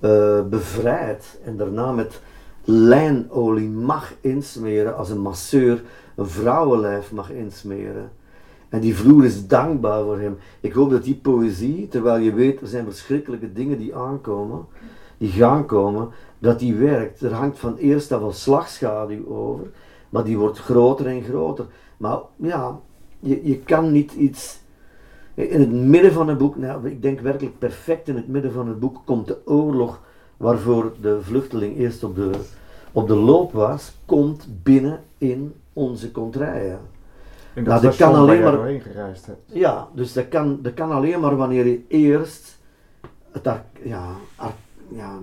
eh, bevrijdt en daarna met lijnolie mag insmeren als een masseur een vrouwenlijf mag insmeren. En die vloer is dankbaar voor hem. Ik hoop dat die poëzie, terwijl je weet er zijn verschrikkelijke dingen die aankomen, die gaan komen, dat die werkt. Er hangt van eerst af wel slagschaduw over, maar die wordt groter en groter. Maar ja, je, je kan niet iets. In het midden van het boek, nou, ik denk werkelijk perfect in het midden van het boek, komt de oorlog waarvoor de vluchteling eerst op de, op de loop was, komt binnen in onze contraien. in Nou, dat dat kan alleen maar- doorheen gereisd hebt. Ja, dus dat kan, dat kan alleen maar wanneer je eerst het ja, ja,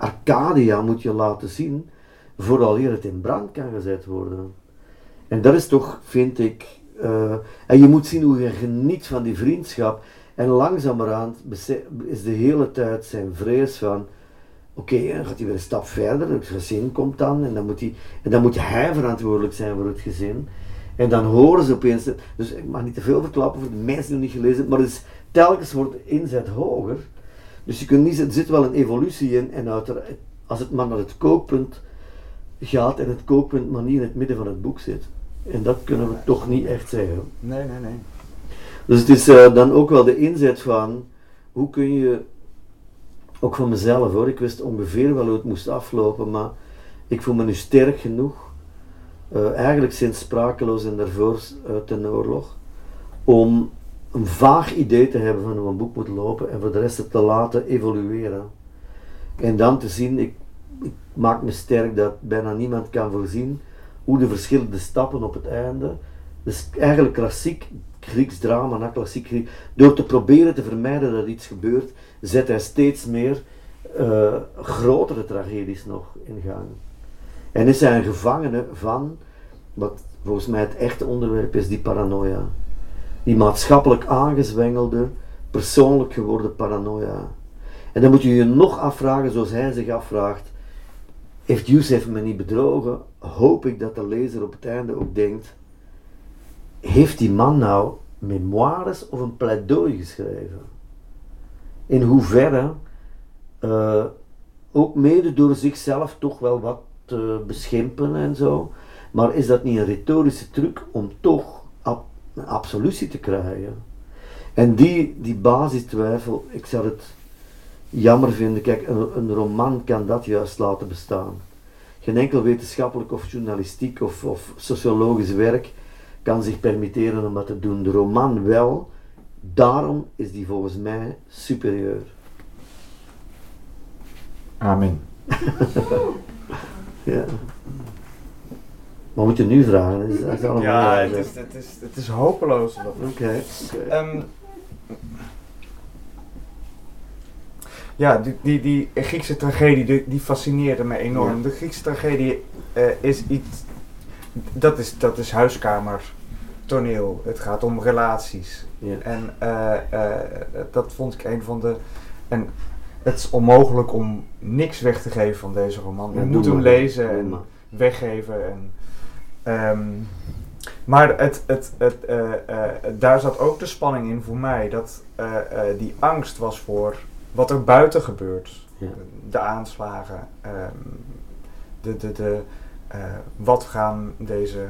Arcadia moet je laten zien, vooral hier het in brand kan gezet worden. En dat is toch, vind ik, eh, en je moet zien hoe je geniet van die vriendschap. En langzamerhand is de hele tijd zijn vrees van, oké, dan gaat hij weer een stap verder, het gezin komt dan, en dan moet hij, en dan moet hij verantwoordelijk zijn voor het gezin. En dan horen ze opeens, dus ik mag niet te veel verklappen voor de mensen die het niet gelezen hebben, maar dus telkens wordt de inzet hoger. Dus je kunt niet, er zit wel een evolutie in en uiteraard, als het maar naar het kookpunt gaat en het kookpunt maar niet in het midden van het boek zit. En dat kunnen we toch niet echt zeggen. Nee, nee, nee. Dus het is eh, dan ook wel de inzet van hoe kun je, ook van mezelf hoor, ik wist ongeveer wel hoe het moest aflopen, maar ik voel me nu sterk genoeg, eh, eigenlijk sinds sprakeloos en daarvoor uit de oorlog, om een vaag idee te hebben van hoe een boek moet lopen en voor de rest het te laten evolueren. En dan te zien, ik, ik maak me sterk dat bijna niemand kan voorzien hoe de verschillende stappen op het einde, dus eigenlijk klassiek Grieks drama, na klassiek Griek, door te proberen te vermijden dat iets gebeurt, zet hij steeds meer eh, grotere tragedies nog in gang. En is hij een gevangene van, wat volgens mij het echte onderwerp is, die paranoia. Die maatschappelijk aangezwengelde persoonlijk geworden paranoia. En dan moet je je nog afvragen, zoals hij zich afvraagt, heeft Youssef me niet bedrogen? Hoop ik dat de lezer op het einde ook denkt, heeft die man nou memoires of een pleidooi geschreven? In hoeverre, uh, ook mede door zichzelf toch wel wat te beschimpen en zo, maar is dat niet een retorische truc om toch een absolutie te krijgen? En die, die basistwijfel, ik zou het jammer vinden, kijk, een, een roman kan dat juist laten bestaan. Geen enkel wetenschappelijk of journalistiek of, of sociologisch werk kan zich permitteren om dat te doen. De roman wel, daarom is die volgens mij superieur. Amen. ja. Wat moet je nu vragen? Is, ja, het is, het, is, het is hopeloos. Oké. Ehm, ja, die, die, die Griekse tragedie, die, die fascineerde me enorm. De Griekse tragedie uh, is iets. Dat is, dat is huiskamertoneel. Het gaat om relaties. Ja. En uh, uh, dat vond ik een van de. En het is onmogelijk om niks weg te geven van deze roman. Je moet hem lezen en weggeven. En, um, maar het, het, het, daar zat ook de spanning in voor mij. Dat die angst was voor wat er buiten gebeurt. Ja. De aanslagen. Um, de, de, de, wat gaan deze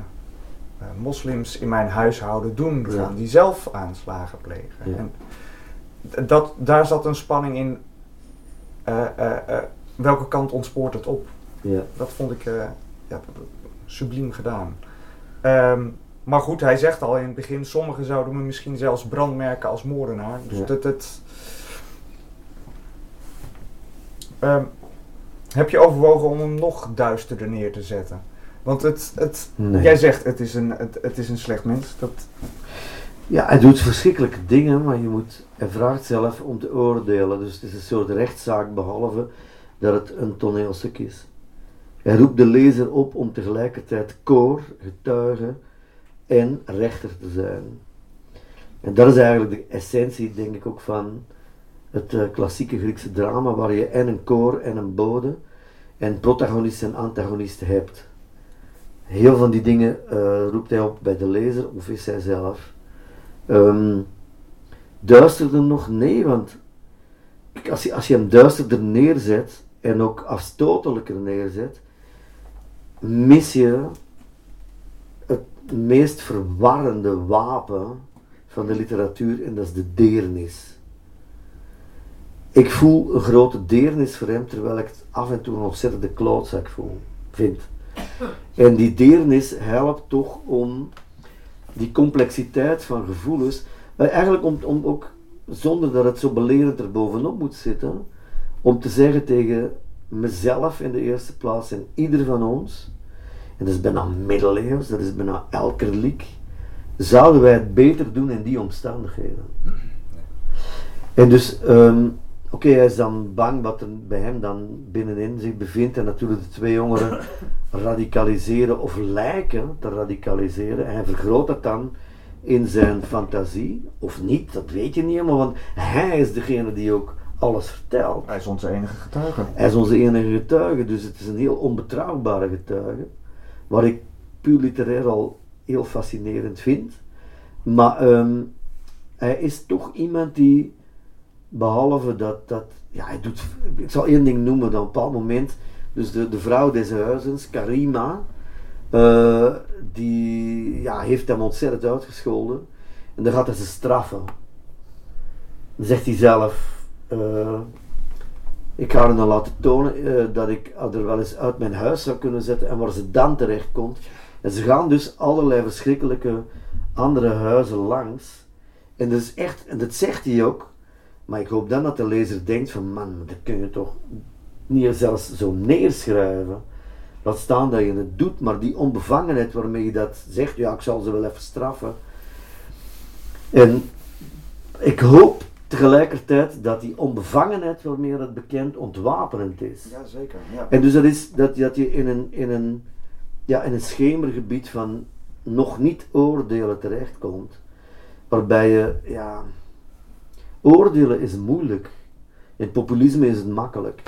moslims in mijn huishouden doen? Gaan die zelf aanslagen plegen? Ja. En dat, daar zat een spanning in. Welke kant ontspoort het op? Dat vond ik ja, subliem gedaan. Um, maar goed, hij zegt al in het begin, sommigen zouden me misschien zelfs brandmerken als moordenaar. Dus dat, dat, Um, heb je overwogen om hem nog duisterder neer te zetten? Want het, het, nee. jij zegt het is, een, het, het is een slecht mens. Dat... Ja, hij doet verschrikkelijke dingen, maar je moet, hij vraagt zelf om te oordelen. Dus het is een soort rechtszaak, behalve dat het een toneelstuk is. Hij roept de lezer op om tegelijkertijd koor, getuige en rechter te zijn. En dat is eigenlijk de essentie, denk ik, ook van het uh, klassieke Griekse drama, waar je en een koor en een bode en protagonist en antagonist hebt. Heel van die dingen uh, roept hij op bij de lezer of is hij zelf. Um, duisterder nog? Nee, want als je, als je hem duisterder neerzet en ook afstotelijker neerzet, mis je het meest verwarrende wapen van de literatuur en dat is de deernis. Ik voel een grote deernis voor hem, terwijl ik het af en toe een ontzettende klootzak voel, vind. En die deernis helpt toch om die complexiteit van gevoelens, eigenlijk om, om ook, zonder dat het zo belerend er bovenop moet zitten, om te zeggen tegen mezelf in de eerste plaats en ieder van ons, en dat is bijna middeleeuws, dat is bijna elkerlijk, zouden wij het beter doen in die omstandigheden. En dus, um, Oké, hij is dan bang wat er bij hem dan binnenin zich bevindt en natuurlijk de twee jongeren radicaliseren of lijken te radicaliseren. En hij vergroot dat dan in zijn fantasie, of niet, dat weet je niet helemaal, want hij is degene die ook alles vertelt. Hij is onze enige getuige. Hij is onze enige getuige, dus het is een heel onbetrouwbare getuige, wat ik puur literair al heel fascinerend vind. Maar um, hij is toch iemand die Behalve dat, dat ja, hij doet, ik zal één ding noemen dan op een bepaald moment, dus de, de vrouw des huizens, Karima, uh, die ja, heeft hem ontzettend uitgescholden. En dan gaat hij ze straffen. Dan zegt hij zelf, ik ga haar dan laten tonen uh, dat ik er wel eens uit mijn huis zou kunnen zetten en waar ze dan terecht komt. En ze gaan dus allerlei verschrikkelijke andere huizen langs. En dat is echt, en dat zegt hij ook, maar ik hoop dan dat de lezer denkt van man, dat kun je toch niet zelfs zo neerschrijven. Laat staan dat je het doet, maar die onbevangenheid waarmee je dat zegt, ja ik zal ze wel even straffen. En ik hoop tegelijkertijd dat die onbevangenheid waarmee dat bekend ontwapenend is. Ja, zeker. Ja. En dus dat is dat, dat je in een, in, een, ja, in een schemergebied van nog niet oordelen terechtkomt, waarbij je ja, Oordelen is moeilijk. In populisme is het makkelijk.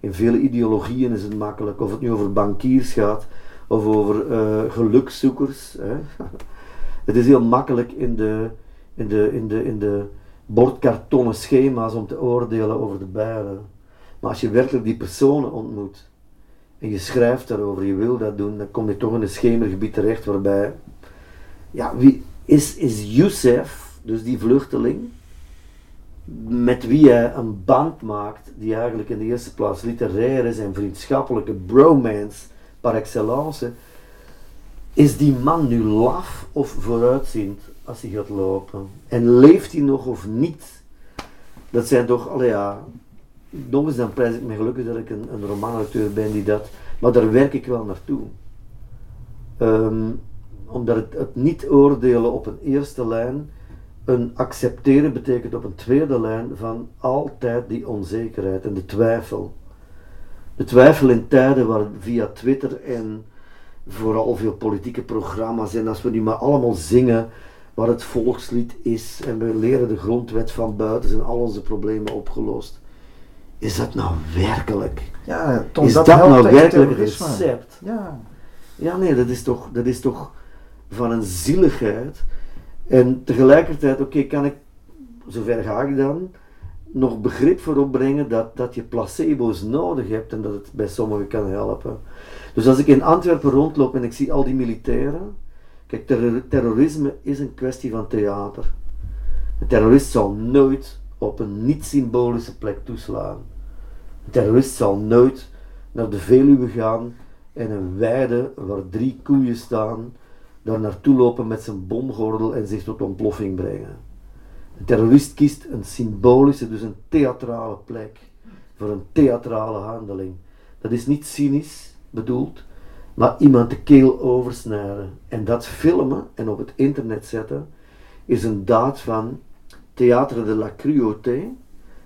In vele ideologieën is het makkelijk. Of het nu over bankiers gaat of over uh, gelukzoekers. Hè. Het is heel makkelijk in de, in de, in de, in de bordkartonnen schema's om te oordelen over de bijlen. Maar als je werkelijk die personen ontmoet en je schrijft daarover, je wil dat doen, dan kom je toch in een schemergebied terecht waarbij, ja, wie is, is Youssef, dus die vluchteling, met wie hij een band maakt die eigenlijk in de eerste plaats literair is en vriendschappelijke bromance par excellence, is die man nu laf of vooruitziend als hij gaat lopen? En leeft hij nog of niet? Dat zijn toch, alle ja, nog eens dan prijs ik me gelukkig dat ik een, een romanauteur ben die dat, maar daar werk ik wel naartoe. Um, omdat het, het niet oordelen op een eerste lijn, een accepteren betekent op een tweede lijn van altijd die onzekerheid en de twijfel. De twijfel in tijden waar via Twitter en vooral veel politieke programma's en als we nu maar allemaal zingen waar het volkslied is en we leren de grondwet van buiten zijn al onze problemen opgelost. Is dat nou werkelijk? Ja, Tom, is dat, nou werkelijk het terrorisme. recept? Ja. Ja, nee, dat is toch, dat is toch van een zieligheid. En tegelijkertijd, oké, kan ik, zover ga ik dan, nog begrip voor opbrengen dat, dat je placebo's nodig hebt en dat het bij sommigen kan helpen. Dus als ik in Antwerpen rondloop en ik zie al die militairen, kijk, terror- terrorisme is een kwestie van theater. Een terrorist zal nooit op een niet-symbolische plek toeslaan. Een terrorist zal nooit naar de Veluwe gaan en een weide waar drie koeien staan, daar naartoe lopen met zijn bomgordel en zich tot ontploffing brengen. Een terrorist kiest een symbolische, dus een theatrale plek voor een theatrale handeling. Dat is niet cynisch bedoeld, maar iemand de keel oversnijden. En dat filmen en op het internet zetten is een daad van theater de la cruauté,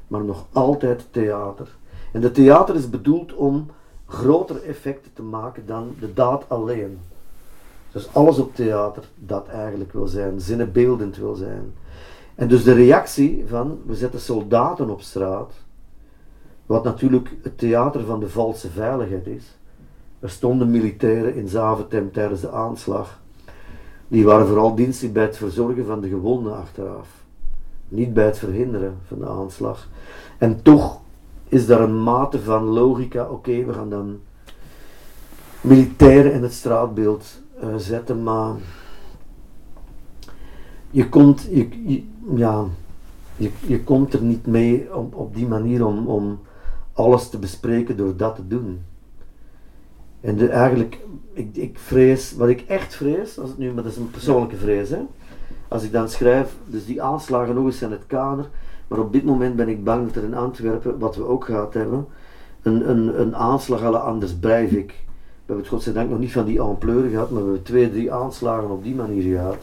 maar nog altijd theater. En de theater is bedoeld om grotere effecten te maken dan de daad alleen. Dus alles op theater dat eigenlijk wil zijn, zinnenbeeldend wil zijn. En dus de reactie van we zetten soldaten op straat, wat natuurlijk het theater van de valse veiligheid is. Er stonden militairen in Zaventem tijdens de aanslag. Die waren vooral dienstig bij het verzorgen van de gewonden achteraf. Niet bij het verhinderen van de aanslag. En toch is daar een mate van logica. Oké, we gaan dan militairen in het straatbeeld uh, zetten, maar je komt, je, ja, je, je komt er niet mee op, op die manier om, om alles te bespreken door dat te doen. En de, eigenlijk, ik, ik vrees, wat ik echt vrees, als het nu, maar dat is een persoonlijke vrees, hè, als ik dan schrijf, dus die aanslagen nog eens in het kader, maar op dit moment ben ik bang dat er in Antwerpen, wat we ook gehad hebben, een, een, een aanslag alle Anders Breivik. We hebben het godzijdank nog niet van die ampleur gehad, maar we hebben twee, drie aanslagen op die manier gehad.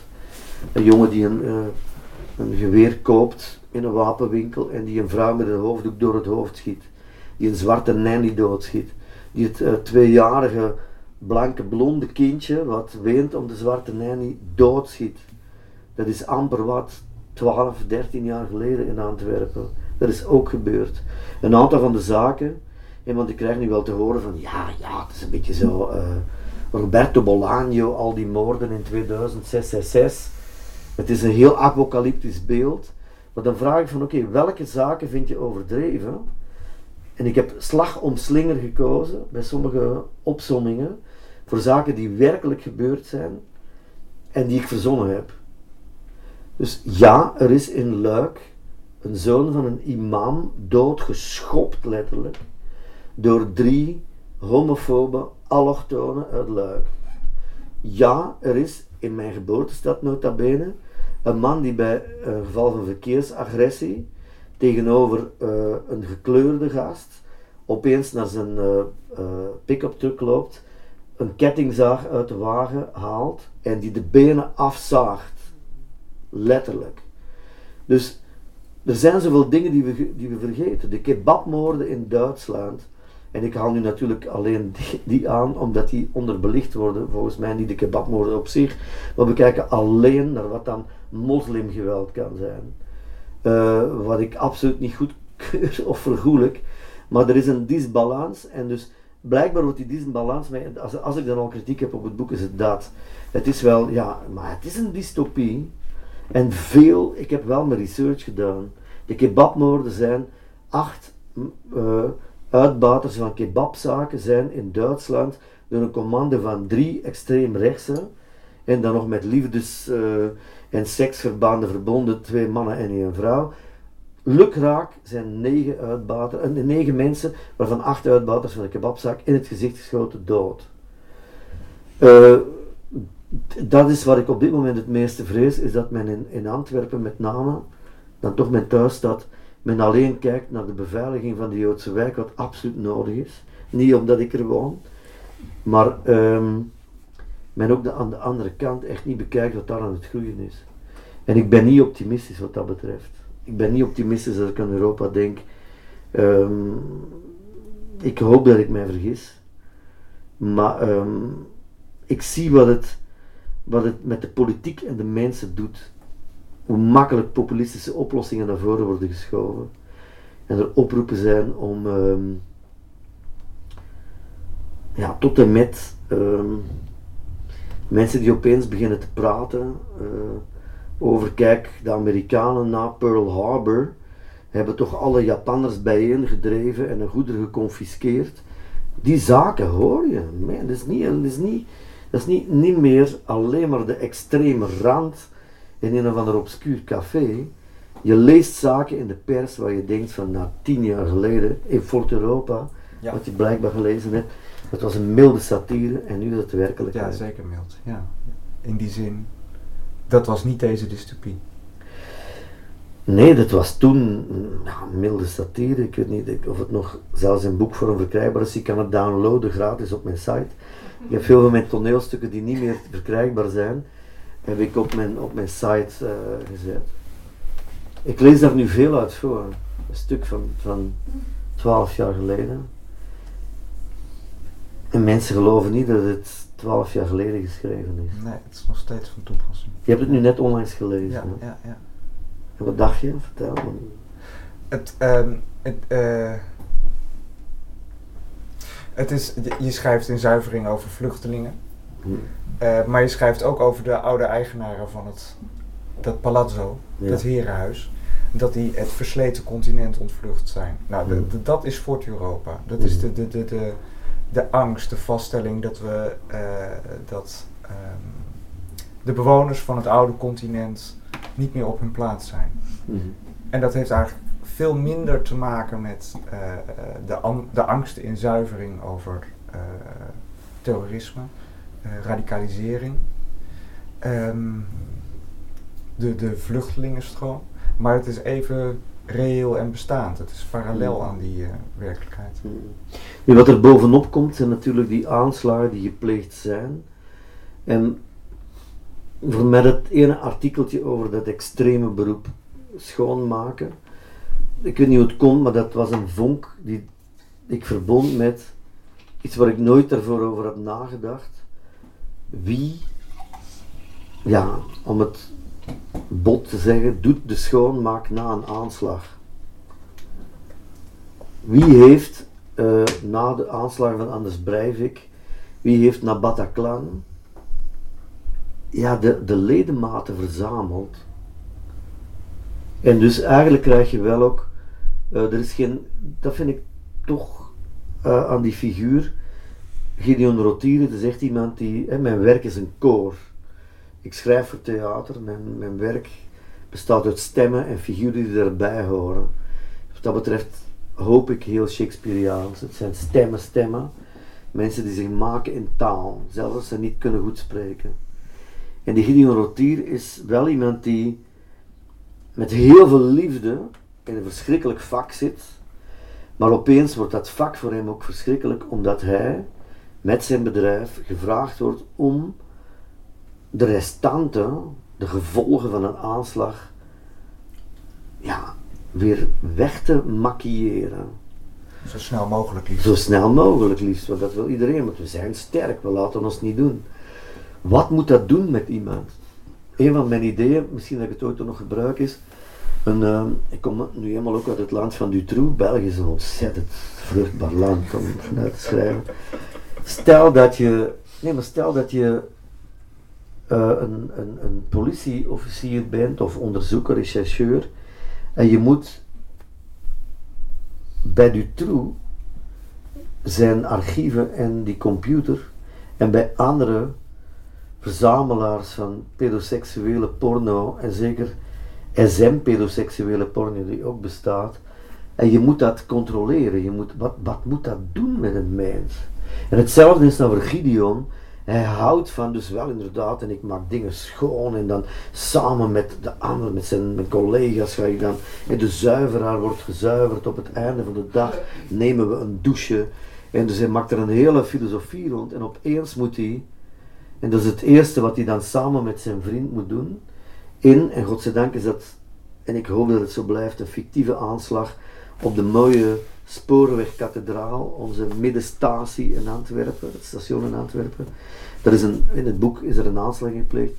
Een jongen die een, uh, een geweer koopt in een wapenwinkel en die een vrouw met een hoofddoek door het hoofd schiet. Die een zwarte nanny doodschiet. Die het uh, tweejarige blanke blonde kindje wat weent om de zwarte nanny doodschiet. Dat is amper wat 12, 13 jaar geleden in Antwerpen. Dat is ook gebeurd. Een aantal van de zaken, en want ik krijg nu wel te horen van ja, ja, het is een beetje zo. Uh, Roberto Bolaño, al die moorden in 2006, 6, het is een heel apocalyptisch beeld. Maar dan vraag ik van oké, welke zaken vind je overdreven? En ik heb slag om slinger gekozen bij sommige opsommingen voor zaken die werkelijk gebeurd zijn en die ik verzonnen heb. Dus ja, er is in Luik een zoon van een imam doodgeschopt letterlijk door drie homofobe allochtonen uit Luik. Ja, er is in mijn geboortestad nota bene een man die bij een geval van verkeersagressie tegenover uh, een gekleurde gast opeens naar zijn uh, uh, pick-up truck loopt, een kettingzaag uit de wagen haalt en die de benen afzaagt. Letterlijk. Dus er zijn zoveel dingen die we, die we vergeten. De kebabmoorden in Duitsland. En ik haal nu natuurlijk alleen die, die, aan, omdat die onderbelicht worden, volgens mij niet de kebabmoorden op zich. Maar we kijken alleen naar wat dan moslimgeweld kan zijn. Eh, wat ik absoluut niet goedkeur of vergoelijk. Maar er is een disbalans en dus blijkbaar wordt die disbalans, als, als ik dan al kritiek heb op het boek, is het dat. Het is wel, ja, maar het is een dystopie. En veel, ik heb wel mijn research gedaan. De kebabmoorden zijn acht mm, eh, uitbaters van kebabzaken zijn in Duitsland door een commando van drie extreemrechtse en dan nog met liefdes- eh, en seksverbanden verbonden twee mannen en één vrouw. Lukraak zijn negen, uitbater, eh, negen mensen, waarvan acht uitbaters van de kebabzaak in het gezicht geschoten dood. Eh, dat is wat ik op dit moment het meeste vrees, is dat men in, in Antwerpen met name, dan toch mijn thuisstad, men alleen kijkt naar de beveiliging van de Joodse wijk, wat absoluut nodig is. Niet omdat ik er woon, maar ehm, men ook de, aan de andere kant echt niet bekijkt wat daar aan het groeien is. En ik ben niet optimistisch wat dat betreft. Ik ben niet optimistisch als ik aan Europa denk. Ehm, ik hoop dat ik mij vergis. Maar ehm, ik zie wat het, wat het met de politiek en de mensen doet. Hoe makkelijk populistische oplossingen naar voren worden geschoven. En er oproepen zijn om ehm, ja, tot en met mensen die opeens beginnen te praten eh, over, kijk, de Amerikanen na Pearl Harbor hebben toch alle Japanners bijeengedreven en hun goederen geconfiskeerd. Die zaken hoor je. Man, dat is, niet, dat is, niet, dat is niet, niet meer alleen maar de extreme rand in een of ander obscuur café. Je leest zaken in de pers waar je denkt van, nou, tien jaar geleden in Fort Europa, Ja. wat je blijkbaar gelezen hebt, het was een milde satire en nu is het Ja, werkelijkheid. zeker mild. Ja. In die zin, dat was niet deze dystopie. Nee, dat was toen ja, milde satire. Ik weet niet of het nog zelfs in boekvorm verkrijgbaar is. Je kan het downloaden gratis op mijn site. Ik heb veel van mijn toneelstukken die niet meer verkrijgbaar zijn, heb ik op mijn, op mijn site eh, gezet. Ik lees daar nu veel uit voor. Een stuk van, van 12 jaar geleden. En mensen geloven niet dat het 12 jaar geleden geschreven is. Nee, het is nog steeds van toepassing. Je hebt het nu net onlangs gelezen. Ja, hè? ja, ja. En wat dacht je? Vertel me. Het, ehm, het, eh, het is, je- je schrijft in zuivering over vluchtelingen. Hm. Eh, maar je schrijft ook over de oude eigenaren van het, dat palazzo, Ja. dat herenhuis. Dat die het versleten continent ontvlucht zijn. Nou, de- de- dat is Fort Europa. Dat is Mm. de, de, de, de, de angst, de vaststelling dat we eh, dat ehm, de bewoners van het oude continent niet meer op hun plaats zijn. Mhm. En dat heeft eigenlijk veel minder te maken met eh, eh, de, de angst in zuivering over terrorisme, radicalisering, ehm, de, de vluchtelingenstroom. Maar het is even reëel en bestaand. Het is parallel Mm. aan die eh, werkelijkheid. Nu, wat er bovenop komt, zijn natuurlijk die aanslagen die gepleegd zijn. En voor mij dat ene artikeltje over dat extreme beroep schoonmaken. Ik weet niet hoe het komt, maar dat was een vonk die ik verbond met iets waar ik nooit daarvoor over had nagedacht. Wie, ja, om het bot te zeggen, doet de schoonmaak na een aanslag? Wie heeft eh, na de aanslag van Anders Breivik, wie heeft naar Bataclan ja, de, de ledematen verzameld? En dus eigenlijk krijg je wel ook, eh, er is geen, dat vind ik toch eh, aan die figuur, Gideon Rotiere, dat is echt iemand die, hè, mijn werk is een koor. Ik schrijf voor theater, mijn, mijn werk bestaat uit stemmen en figuren die erbij horen. Wat dat betreft hoop ik heel Shakespeareaans. Het zijn stemmen, stemmen. Mensen die zich maken in taal, zelfs als ze niet kunnen goed spreken. En die Gideon Rotier is wel iemand die met heel veel liefde in een verschrikkelijk vak zit. Maar opeens wordt dat vak voor hem ook verschrikkelijk, omdat hij met zijn bedrijf gevraagd wordt om de restanten, de gevolgen van een aanslag, ja, weer weg te maquilleren. Zo snel mogelijk liefst. Zo snel mogelijk liefst, want dat wil iedereen, want we zijn sterk, we laten ons niet doen. Wat moet dat doen met iemand? Een van mijn ideeën, misschien dat ik het ooit nog gebruik, is Een, ehm, ik kom nu helemaal ook uit het land van Dutroux. België is een ontzettend vruchtbaar land om vanuit te schrijven. Stel dat je, nee, maar stel dat je eh, een, een, een politieofficier bent of onderzoeker, rechercheur en je moet bij Dutroux zijn archieven en die computer en bij andere verzamelaars van pedoseksuele porno en zeker SM-pedoseksuele porno die ook bestaat. En je moet dat controleren. Je moet, wat, wat moet dat doen met een mens? En hetzelfde is nou voor Gideon. Hij houdt van, dus wel inderdaad, en ik maak dingen schoon en dan samen met de anderen, met zijn collega's ga ik dan, en de zuiveraar wordt gezuiverd op het einde van de dag, nemen we een douche. En dus hij maakt er een hele filosofie rond en opeens moet hij, en dat is het eerste wat hij dan samen met zijn vriend moet doen, in, en godzijdank is dat, en ik hoop dat het zo blijft, een fictieve aanslag op de mooie spoorwegkathedraal, onze middenstatie in Antwerpen, het station in Antwerpen. Dat is een, in het boek is er een aanslag gepleegd.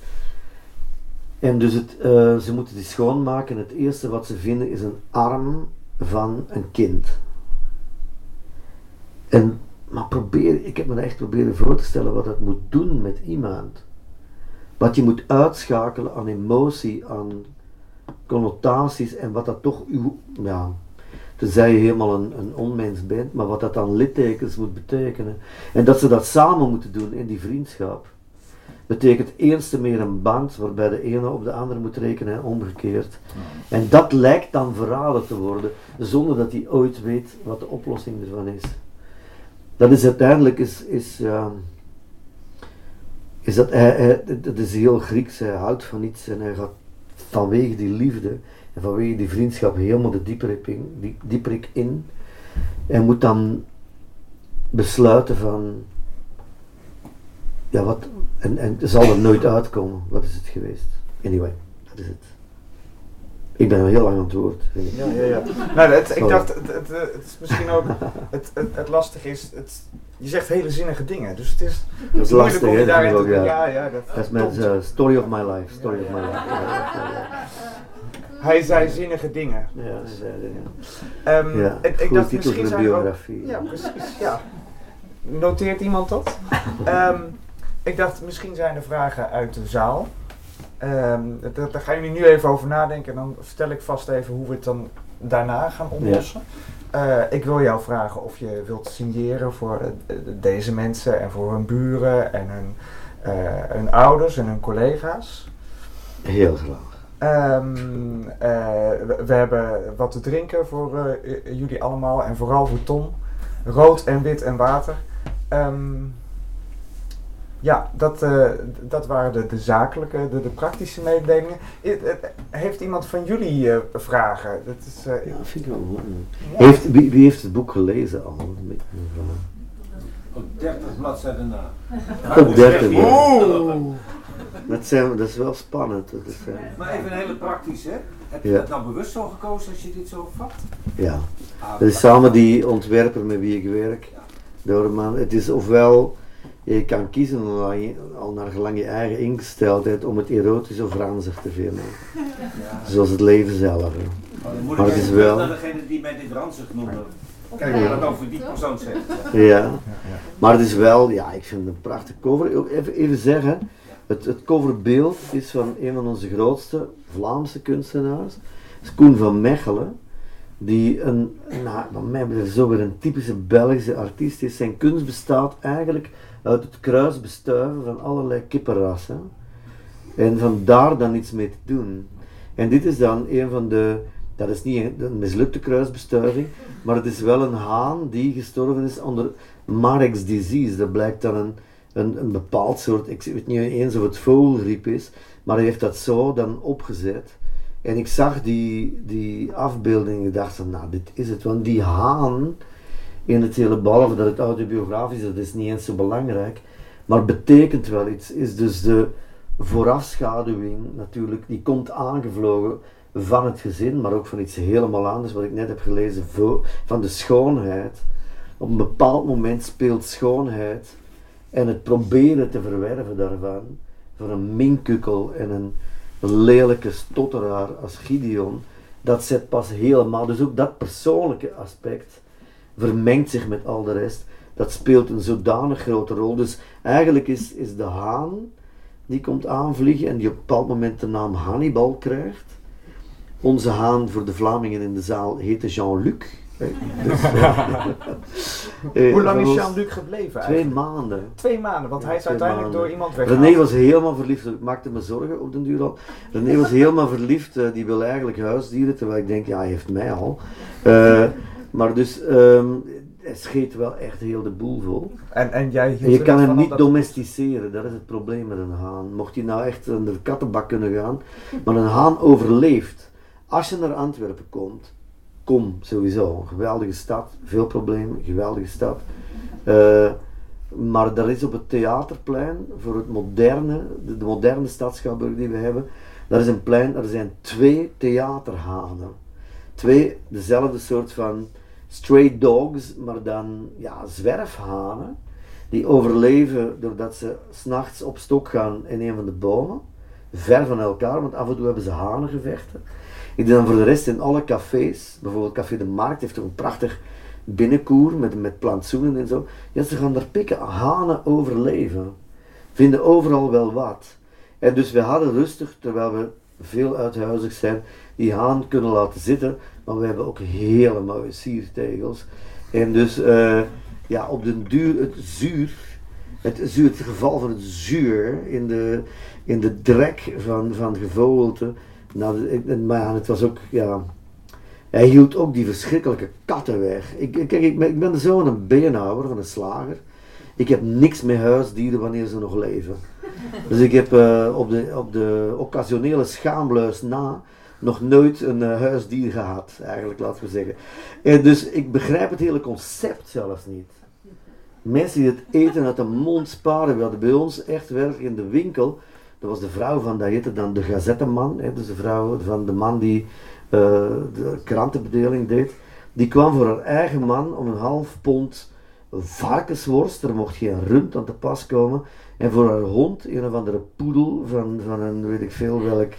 En dus het, eh, ze moeten die schoonmaken. Het eerste wat ze vinden is een arm van een kind. En, maar probeer, ik heb me echt proberen voor te stellen wat dat moet doen met iemand. Wat je moet uitschakelen aan emotie, aan connotaties en wat dat toch uw, ja, tenzij je helemaal een, een onmens bent, maar wat dat dan littekens moet betekenen. En dat ze dat samen moeten doen in die vriendschap. Betekent eerst te meer een band waarbij de ene op de andere moet rekenen en omgekeerd. En dat lijkt dan verraden te worden, zonder dat hij ooit weet wat de oplossing ervan is. Dat is uiteindelijk, is, is, uh, is dat hij, hij, dat is heel Grieks, hij houdt van iets en hij gaat vanwege die liefde en vanwege die vriendschap helemaal de dieperik in, in en moet dan besluiten van ja wat en, en zal er nooit uitkomen? Wat is het geweest? Anyway dat is het ik ben heel lang aan het woord ja ja ja nou, het, ik dacht het, het, het, is misschien ook het, het, lastige is het, je zegt hele zinnige dingen dus het is, dat is lastig om je daarin ook, ja. ja ja dat, dat is mijn eh, story of my life story of my life ja, ja, ja. hij zei zinnige dingen Ja, is, eh, ja. Ehm, Ja, ik goede dacht misschien zijn biografie. Ja, precies. Ja. Noteert iemand dat? Ehm, ik dacht, misschien zijn er vragen uit de zaal. Ehm, daar, daar gaan jullie nu even over nadenken en dan stel ik vast even hoe we het dan daarna gaan oplossen. Eh, ik wil jou vragen of je wilt signeren voor eh, deze mensen en voor hun buren en hun, eh, hun ouders en hun collega's. heel graag eh, we, we hebben wat te drinken voor jullie allemaal en vooral voor Tom. Rood en wit en water. Ehm, ja, dat, eh, dat waren de, de zakelijke, de, de praktische mededelingen. Eh, Heeft iemand van jullie eh, vragen? Dat is, eh, ja vind ik wel goed. ja. Heeft, wie, wie heeft het boek gelezen al? Op 30 bladzijden na. Op 30, ja. Oeh. Dat, zijn, dat is wel spannend. Dat is, Maar even een hele praktische, hè? Heb je Ja. dat nou bewust zo gekozen als je dit zo vat? ja. Ah, Dat is samen die ontwerper met wie ik werk. Door een man. Het is ofwel, je kan kiezen al, je- naar gelang je eigen ingesteldheid om het erotisch of ranzig te vinden. Ja. Zoals het leven zelf. hè. Maar dan moet Maar ik het is wel- naar degene die mij dit ranzig noemde. Kijk Ja. wat dan voor die persoon zegt. Ja. Maar het is wel, ja, ik vind het een prachtig cover. Ook Even, even zeggen, het, het coverbeeld is van een van onze grootste Vlaamse kunstenaars. Dat is Koen van Mechelen. Die een, nou, van mij betreft zo weer een typische Belgische artiest is. Zijn kunst bestaat eigenlijk uit het kruisbestuiven van allerlei kippenrassen. En van daar dan iets mee te doen. En dit is dan een van de, dat is niet een, mislukte kruisbestuiving, maar het is wel een haan die gestorven is onder Marek's disease. Dat blijkt dan een, een, een bepaald soort, ik weet niet eens of het vogelgriep is, maar hij heeft dat zo dan opgezet. En ik zag die, die afbeelding en dacht van, nou dit is het. Want die haan in het hele, behalve dat het autobiografisch is, dat is niet eens zo belangrijk, maar betekent wel iets, is dus de voorafschaduwing natuurlijk, die komt aangevlogen van het gezin, maar ook van iets helemaal anders, wat ik net heb gelezen, van de schoonheid. Op een bepaald moment speelt schoonheid en het proberen te verwerven daarvan, voor een minkukkel en een lelijke stotteraar als Gideon, dat zet pas helemaal. Dus ook dat persoonlijke aspect vermengt zich met al de rest. Dat speelt een zodanig grote rol. Dus eigenlijk is, is de haan die komt aanvliegen en die op een bepaald moment de naam Hannibal krijgt. Onze haan voor de Vlamingen in de zaal heette Jean-Luc. Dus, eh, Hoe lang is Jean-Luc gebleven Twee eigenlijk? maanden. Twee maanden, want Ja, hij is twee uiteindelijk maanden. door iemand weggehaald. René was helemaal verliefd, ik maakte me zorgen op den duur al. René was helemaal verliefd, eh, die wil eigenlijk huisdieren, terwijl ik denk, ja, hij heeft mij al. Eh, maar dus, hij scheet wel echt heel de boel vol. En, en jij En je er kan hem niet dat- domesticeren, dat is het probleem met een haan. Mocht hij nou echt in de kattenbak kunnen gaan, maar een haan overleeft. Als je naar Antwerpen komt, kom sowieso. Een geweldige stad, veel problemen, geweldige stad. Eh, maar daar is op het theaterplein, voor het moderne, de, de moderne stadschouwburg die we hebben, daar is een plein, daar zijn twee theaterhanen. Twee, dezelfde soort van stray dogs, maar dan ja, zwerfhanen. Die overleven doordat ze s'nachts op stok gaan in een van de bomen. Ver van elkaar, want af en toe hebben ze hanengevechten. Ik denk dan voor de rest in alle cafés, bijvoorbeeld Café de Markt heeft toch een prachtig binnenkoer met, met plantsoenen en zo. Ja, ze gaan daar pikken. Hanen overleven. Vinden overal wel wat. En dus we hadden rustig, terwijl we veel uithuizig zijn, die haan kunnen laten zitten. Maar we hebben ook hele mooie siertegels. En dus, eh, ja, op den duur het zuur, het, zuur, het geval van het zuur in de, in de drek van, van gevogelte. Nou, maar het was ook, ja, hij hield ook die verschrikkelijke katten weg. Ik, kijk, ik ben, ik ben een beenhouwer, van een slager. Ik heb niks met huisdieren wanneer ze nog leven. Dus ik heb eh, op, de, op de occasionele schaambluis na nog nooit een eh, huisdier gehad, eigenlijk, laten we zeggen. En dus ik begrijp het hele concept zelfs niet. Mensen die het eten uit de mond sparen. We hadden bij ons echt werk in de winkel. Dat was de vrouw van, dat heette dan de gazetteman. Hè, dus de vrouw van de man die eh, de krantenbedeling deed. Die kwam voor haar eigen man om een half pond varkensworst. Er mocht geen rund aan te pas komen. En voor haar hond, een of andere poedel van, van een weet ik veel welk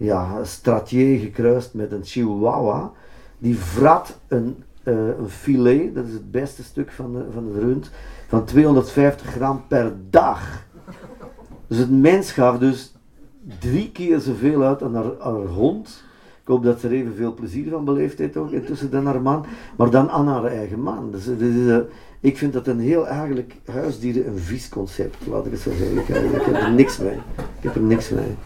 ja, stratier gekruist met een chihuahua. Die vrat een, eh, een filet, dat is het beste stuk van, de, van het rund, van 250 gram per dag. Dus het mens gaf dus drie keer zoveel uit aan haar, hond. Ik hoop dat ze er evenveel plezier van beleefd heeft ook, intussen dan haar man, maar dan aan haar eigen man. Dus, is, eh, ik vind dat een heel eigenlijk huisdieren een vies concept, laat ik het zo zeggen. Ik, eh, ik heb er niks mee. Ik heb er niks mee.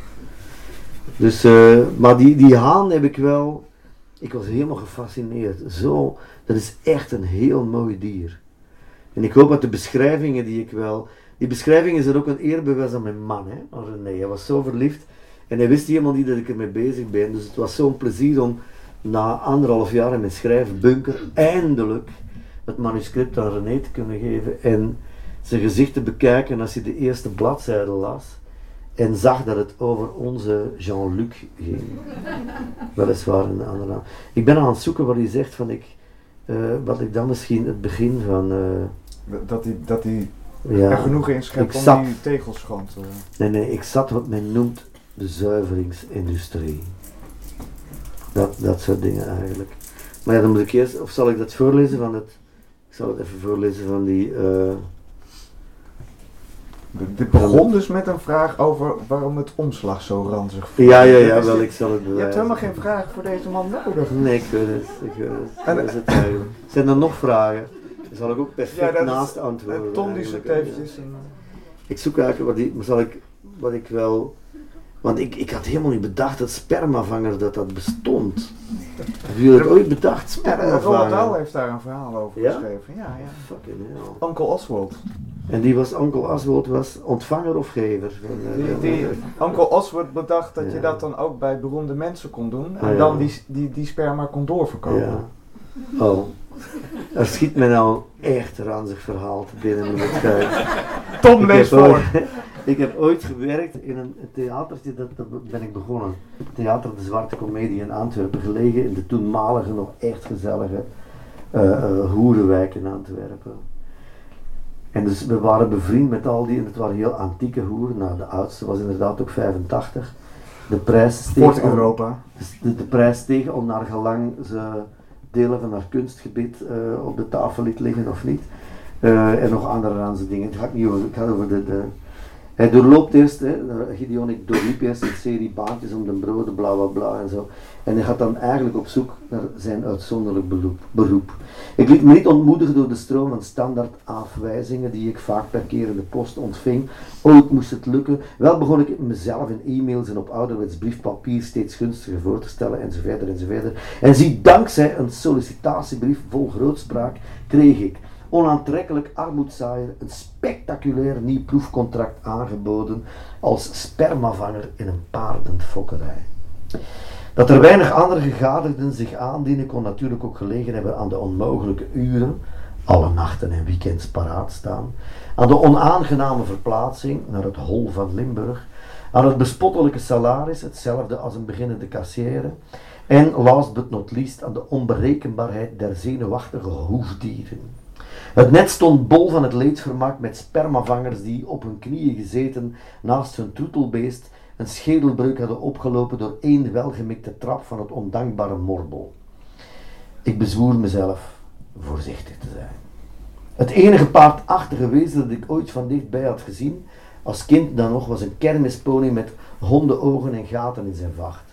Dus, eh, maar die, die haan heb ik wel, ik was helemaal gefascineerd. Zo, dat is echt een heel mooi dier. En ik hoop dat de beschrijvingen die ik wel, die beschrijvingen zijn ook een eerbewijs aan mijn man, hè, aan René. Hij was zo verliefd en hij wist helemaal niet dat ik ermee bezig ben. Dus het was zo'n plezier om na anderhalf jaar in mijn schrijfbunker eindelijk het manuscript aan René te kunnen geven en zijn gezicht te bekijken als hij de eerste bladzijde las en zag dat het over onze Jean-Luc ging. Weliswaar een andere naam. Ik ben aan het zoeken wat hij zegt van ik, eh, wat ik dan misschien het begin van, eh, Dat hij, dat ja, er genoeg in schept om zat- die tegels schoon te... nee nee, ik zat wat men noemt de zuiveringsindustrie. Dat, dat soort dingen eigenlijk. Maar ja, dan moet ik eerst, of zal ik dat voorlezen van het, ik zal het even voorlezen van die, eh, Dit begon dus met een vraag over waarom het omslag zo ranzig voelt. ja ja ja, Dus wel je- ik zal het Je hebt helemaal geen vraag voor deze man nodig. Nee, ik weet het, ik weet het. En- Dat is het eigenlijk. Zijn er nog vragen? Dan zal ik ook perfect naast antwoorden. En Tom die zoekt eventjes een... Ik zoek eigenlijk wat, die, zal ik, wat ik wel. Want ik, ik had helemaal niet bedacht dat spermavanger dat dat bestond. Hebben jullie het ooit bedacht? Ja, Roald Dahl Spermavanger. heeft daar een verhaal over Ja? geschreven. Ja, ja. Fucking hell. Uncle Oswald. En die was, Onkel Aswold was ontvanger of gever? Eh, Die, die, Uncle Oswald bedacht dat je dat dan ook bij beroemde mensen kon doen. En Ah, ja. dan die, die, die sperma kon doorverkopen. Ja. Oh. Er schiet me nou echt ranzig verhaal te binnen ik zeggen. Tom, Ik lees heb voor. ik heb ooit gewerkt in een theatertje, dat, dat ben ik begonnen. Theater de Zwarte Comedie in Antwerpen, gelegen in de toenmalige, nog echt gezellige eh, hoerenwijk in Antwerpen. En dus we waren bevriend met al die, en het waren heel antieke hoeren. Nou, de oudste was inderdaad ook 85. De prijs steeg, Fort Europa. de, de prijs steeg om naar gelang ze delen van haar kunstgebied eh, op de tafel liet liggen of niet. En nog andere aanse dingen. Het gaat niet over, het gaat over de, de... Hij doorloopt eerst, hè, Gideon, ik doorliep eerst een serie baantjes om de broden, bla bla bla en zo. En hij gaat dan eigenlijk op zoek naar zijn uitzonderlijk beroep. Ik liet me niet ontmoedigen door de stroom van standaard afwijzingen die ik vaak per keer in de post ontving. Ooit moest het lukken. Wel begon ik mezelf in e-mails en op ouderwets briefpapier steeds gunstiger voor te stellen enzovoort enzovoort. En zie, dankzij een sollicitatiebrief vol grootspraak kreeg ik onaantrekkelijk armoedzaaier een spectaculair nieuw proefcontract aangeboden als spermavanger in een paardenfokkerij. Dat er weinig andere gegadigden zich aandienen kon natuurlijk ook gelegen hebben aan de onmogelijke uren, alle nachten en weekends paraat staan, aan de onaangename verplaatsing naar het hol van Limburg, aan het bespottelijke salaris, hetzelfde als een beginnende kassière, en last but not least aan de onberekenbaarheid der zenuwachtige hoefdieren. Het net stond bol van het leedvermaak met spermavangers die op hun knieën gezeten naast hun troetelbeest een schedelbreuk hadden opgelopen door één welgemikte trap van het ondankbare morbel. Ik bezwoer mezelf voorzichtig te zijn. Het enige paardachtige wezen dat ik ooit van dichtbij had gezien, als kind dan nog, was een kermispony met hondenogen en gaten in zijn vacht.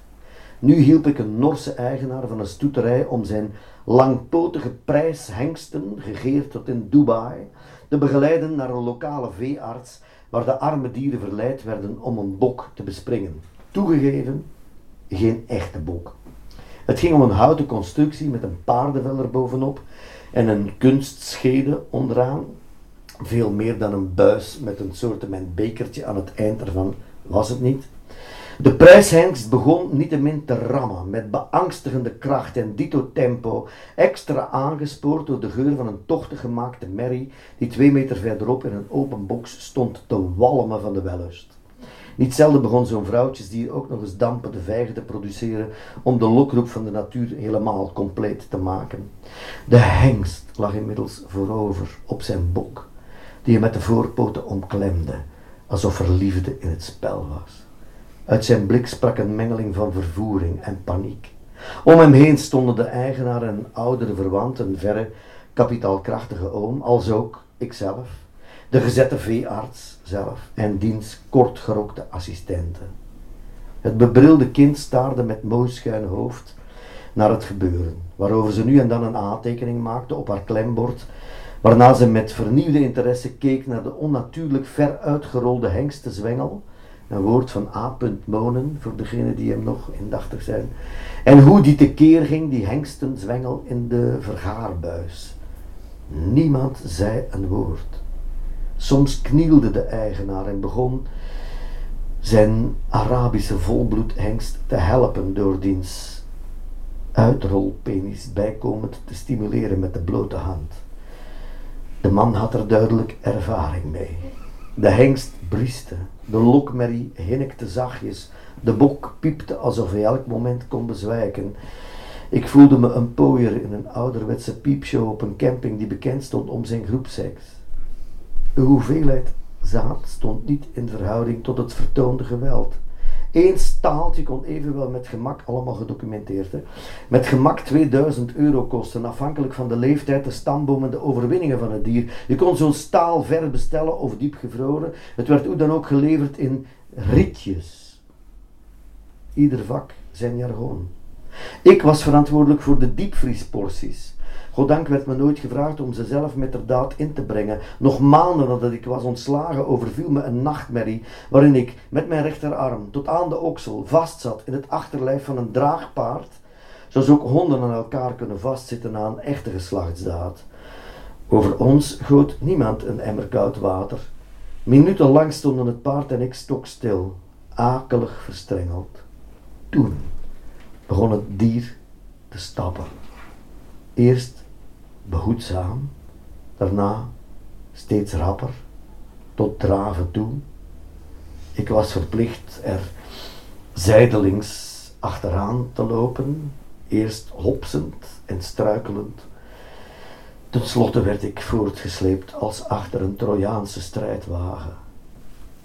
Nu hielp ik een Norse eigenaar van een stoeterij om zijn langpotige prijshengsten, gegeerd tot in Dubai, te begeleiden naar een lokale veearts waar de arme dieren verleid werden om een bok te bespringen. Toegegeven, geen echte bok. Het ging om een houten constructie met een paardenvel erbovenop en een kunstschede onderaan. Veel meer dan een buis met een soortement bekertje aan het eind ervan was het niet. De prijshengst begon niettemin te rammen met beangstigende kracht en dito tempo, extra aangespoord door de geur van een tochtig gemaakte merrie die twee meter verderop in een open box stond te walmen van de wellust. Niet zelden begon zo'n vrouwtjesdier ook nog eens dampende vijgen te produceren om de lokroep van de natuur helemaal compleet te maken. De hengst lag inmiddels voorover op zijn bok, die hij met de voorpoten omklemde, alsof er liefde in het spel was. Uit zijn blik sprak een mengeling van vervoering en paniek. Om hem heen stonden de eigenaar en oudere verwant, een verre kapitaalkrachtige oom, als ook ikzelf, de gezette veearts zelf en diens kortgerokte assistenten. Het bebrilde kind staarde met mooi schuin hoofd naar het gebeuren, waarover ze nu en dan een aantekening maakte op haar klembord, waarna ze met vernieuwde interesse keek naar de onnatuurlijk ver uitgerolde hengstenzwengel, een woord van A. Monen, voor degenen die hem nog indachtig zijn, en hoe die tekeer ging, die hengstenzwengel in de vergaarbuis. Niemand zei een woord. Soms knielde de eigenaar en begon zijn Arabische volbloedhengst te helpen door diens uitrolpenis bijkomend te stimuleren met de blote hand. De man had er duidelijk ervaring mee. De hengst brieste, de lokmerrie hinnikte zachtjes, de bok piepte alsof hij elk moment kon bezwijken. Ik voelde me een pooier in een ouderwetse piepshow op een camping die bekend stond om zijn groepseks. De hoeveelheid zaad stond niet in verhouding tot het vertoonde geweld. Eén staaltje kon evenwel met gemak, allemaal gedocumenteerd, hè, met gemak 2000 euro kosten, afhankelijk van de leeftijd, de stamboom en de overwinningen van het dier. Je kon zo'n staal ver bestellen of diep gevroren. Het werd hoe dan ook geleverd in rietjes. Ieder vak zijn jargon. Ik was verantwoordelijk voor de diepvriesporties. Goddank werd me nooit gevraagd om ze zelf met de daad in te brengen. Nog maanden nadat ik was ontslagen overviel me een nachtmerrie waarin ik met mijn rechterarm tot aan de oksel vastzat in het achterlijf van een draagpaard, zoals ook honden aan elkaar kunnen vastzitten na een echte geslachtsdaad. Over ons goot niemand een emmer koud water. Minutenlang stonden het paard en ik stokstil, akelig verstrengeld. Toen begon het dier te stappen. Eerst behoedzaam, daarna steeds rapper, tot draven toe. Ik was verplicht er zijdelings achteraan te lopen, eerst hopsend en struikelend. Ten slotte werd ik voortgesleept als achter een Trojaanse strijdwagen.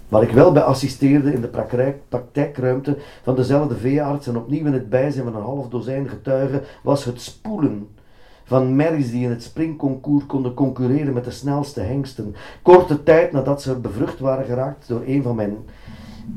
Waar ik wel bij assisteerde in de praktijk, praktijkruimte van dezelfde veearts en opnieuw in het bijzijn van een half dozijn getuigen was het spoelen van merries die in het springconcours konden concurreren met de snelste hengsten. Korte tijd nadat ze bevrucht waren geraakt door een van mijn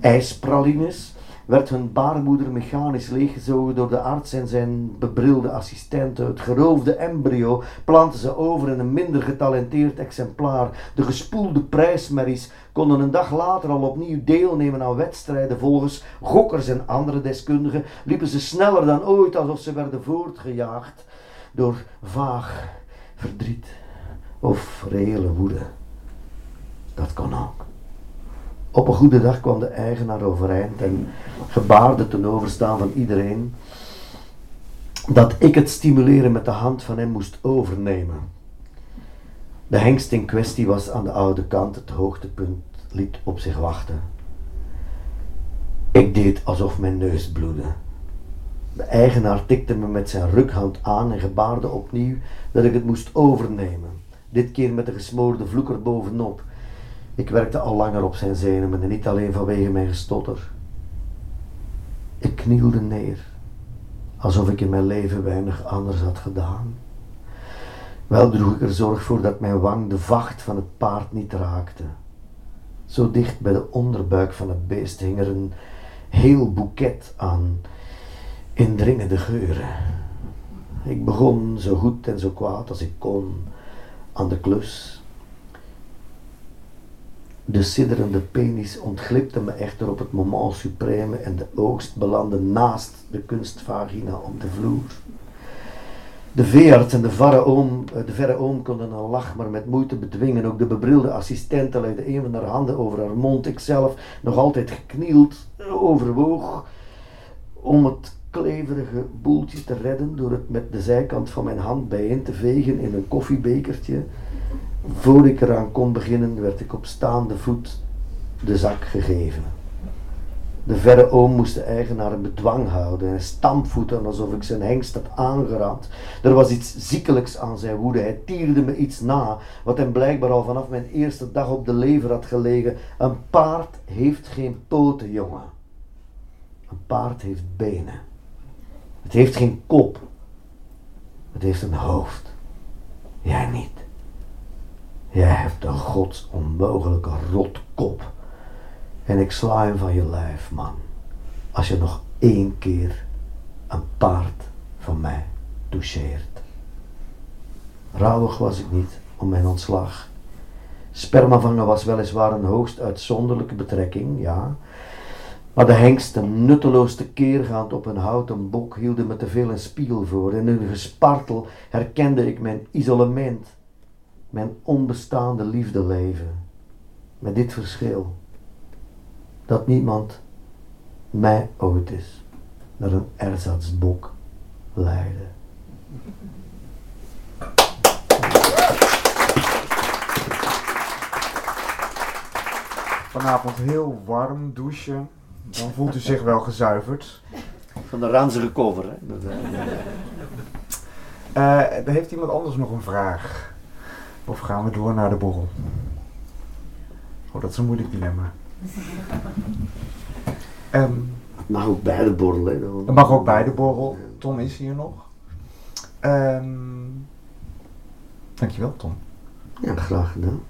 ijspralines, werd hun baarmoeder mechanisch leeggezogen door de arts en zijn bebrilde assistenten. Het geroofde embryo planten ze over in een minder getalenteerd exemplaar. De gespoelde prijsmerries konden een dag later al opnieuw deelnemen aan wedstrijden. Volgens gokkers en andere deskundigen liepen ze sneller dan ooit alsof ze werden voortgejaagd door vaag verdriet of reële woede. Dat kon ook. Op een goede dag kwam de eigenaar overeind en gebaarde ten overstaan van iedereen dat ik het stimuleren met de hand van hem moest overnemen. De hengst in kwestie was aan de oude kant, het hoogtepunt liet op zich wachten. Ik deed alsof mijn neus bloedde. De eigenaar tikte me met zijn rukhand aan en gebaarde opnieuw dat ik het moest overnemen. Dit keer met de gesmoorde vloeker bovenop. Ik werkte al langer op zijn zenuwen en niet alleen vanwege mijn gestotter. Ik knielde neer, alsof ik in mijn leven weinig anders had gedaan. Wel droeg ik er zorg voor dat mijn wang de vacht van het paard niet raakte. Zo dicht bij de onderbuik van het beest hing er een heel boeket aan indringende geuren. Ik begon zo goed en zo kwaad als ik kon aan de klus. De sidderende penis ontglipte me echter op het moment supreme en de oogst belandde naast de kunstvagina op de vloer. De veearts en de verre, oom, eh, de verre oom konden een lach maar met moeite bedwingen. Ook de bebrilde assistente legde een van haar handen over haar mond. Ikzelf, nog altijd geknield, overwoog om het kleverige boeltje te redden door het met de zijkant van mijn hand bijeen te vegen in een koffiebekertje. Voor ik eraan kon beginnen, werd ik op staande voet de zak gegeven. De verre oom moest de eigenaar in bedwang houden en stampvoeten alsof ik zijn hengst had aangerand. Er was iets ziekelijks aan zijn woede. Hij tierde me iets na, wat hem blijkbaar al vanaf mijn eerste dag op de lever had gelegen. Een paard heeft geen poten, jongen. Een paard heeft benen. Het heeft geen kop. Het heeft een hoofd. Jij niet. Jij hebt een gods onmogelijke rotkop. En ik sla hem van je lijf, man. Als je nog één keer een paard van mij toucheert. Rouwig was ik niet om mijn ontslag. Spermavangen was weliswaar een hoogst uitzonderlijke betrekking, ja. Maar de hengsten, nutteloos tekeergaand op een houten bok, hielden me te veel een spiegel voor. In hun gespartel herkende ik mijn isolement, mijn onbestaande liefdeleven. Met dit verschil, dat niemand mij ooit is naar een erzatsbok leidde. Vanavond heel warm douchen. Dan voelt u zich wel gezuiverd. Van de ranzige cover, hè? Dat, eh, Eh, er heeft iemand anders nog een vraag? Of gaan we door naar de borrel? Oh, dat is een moeilijk dilemma. Ehm, Het mag ook bij de borrel, hè? Dan- het mag ook bij de borrel. Tom is hier nog. Ehm, dankjewel, Tom. Ja, graag gedaan.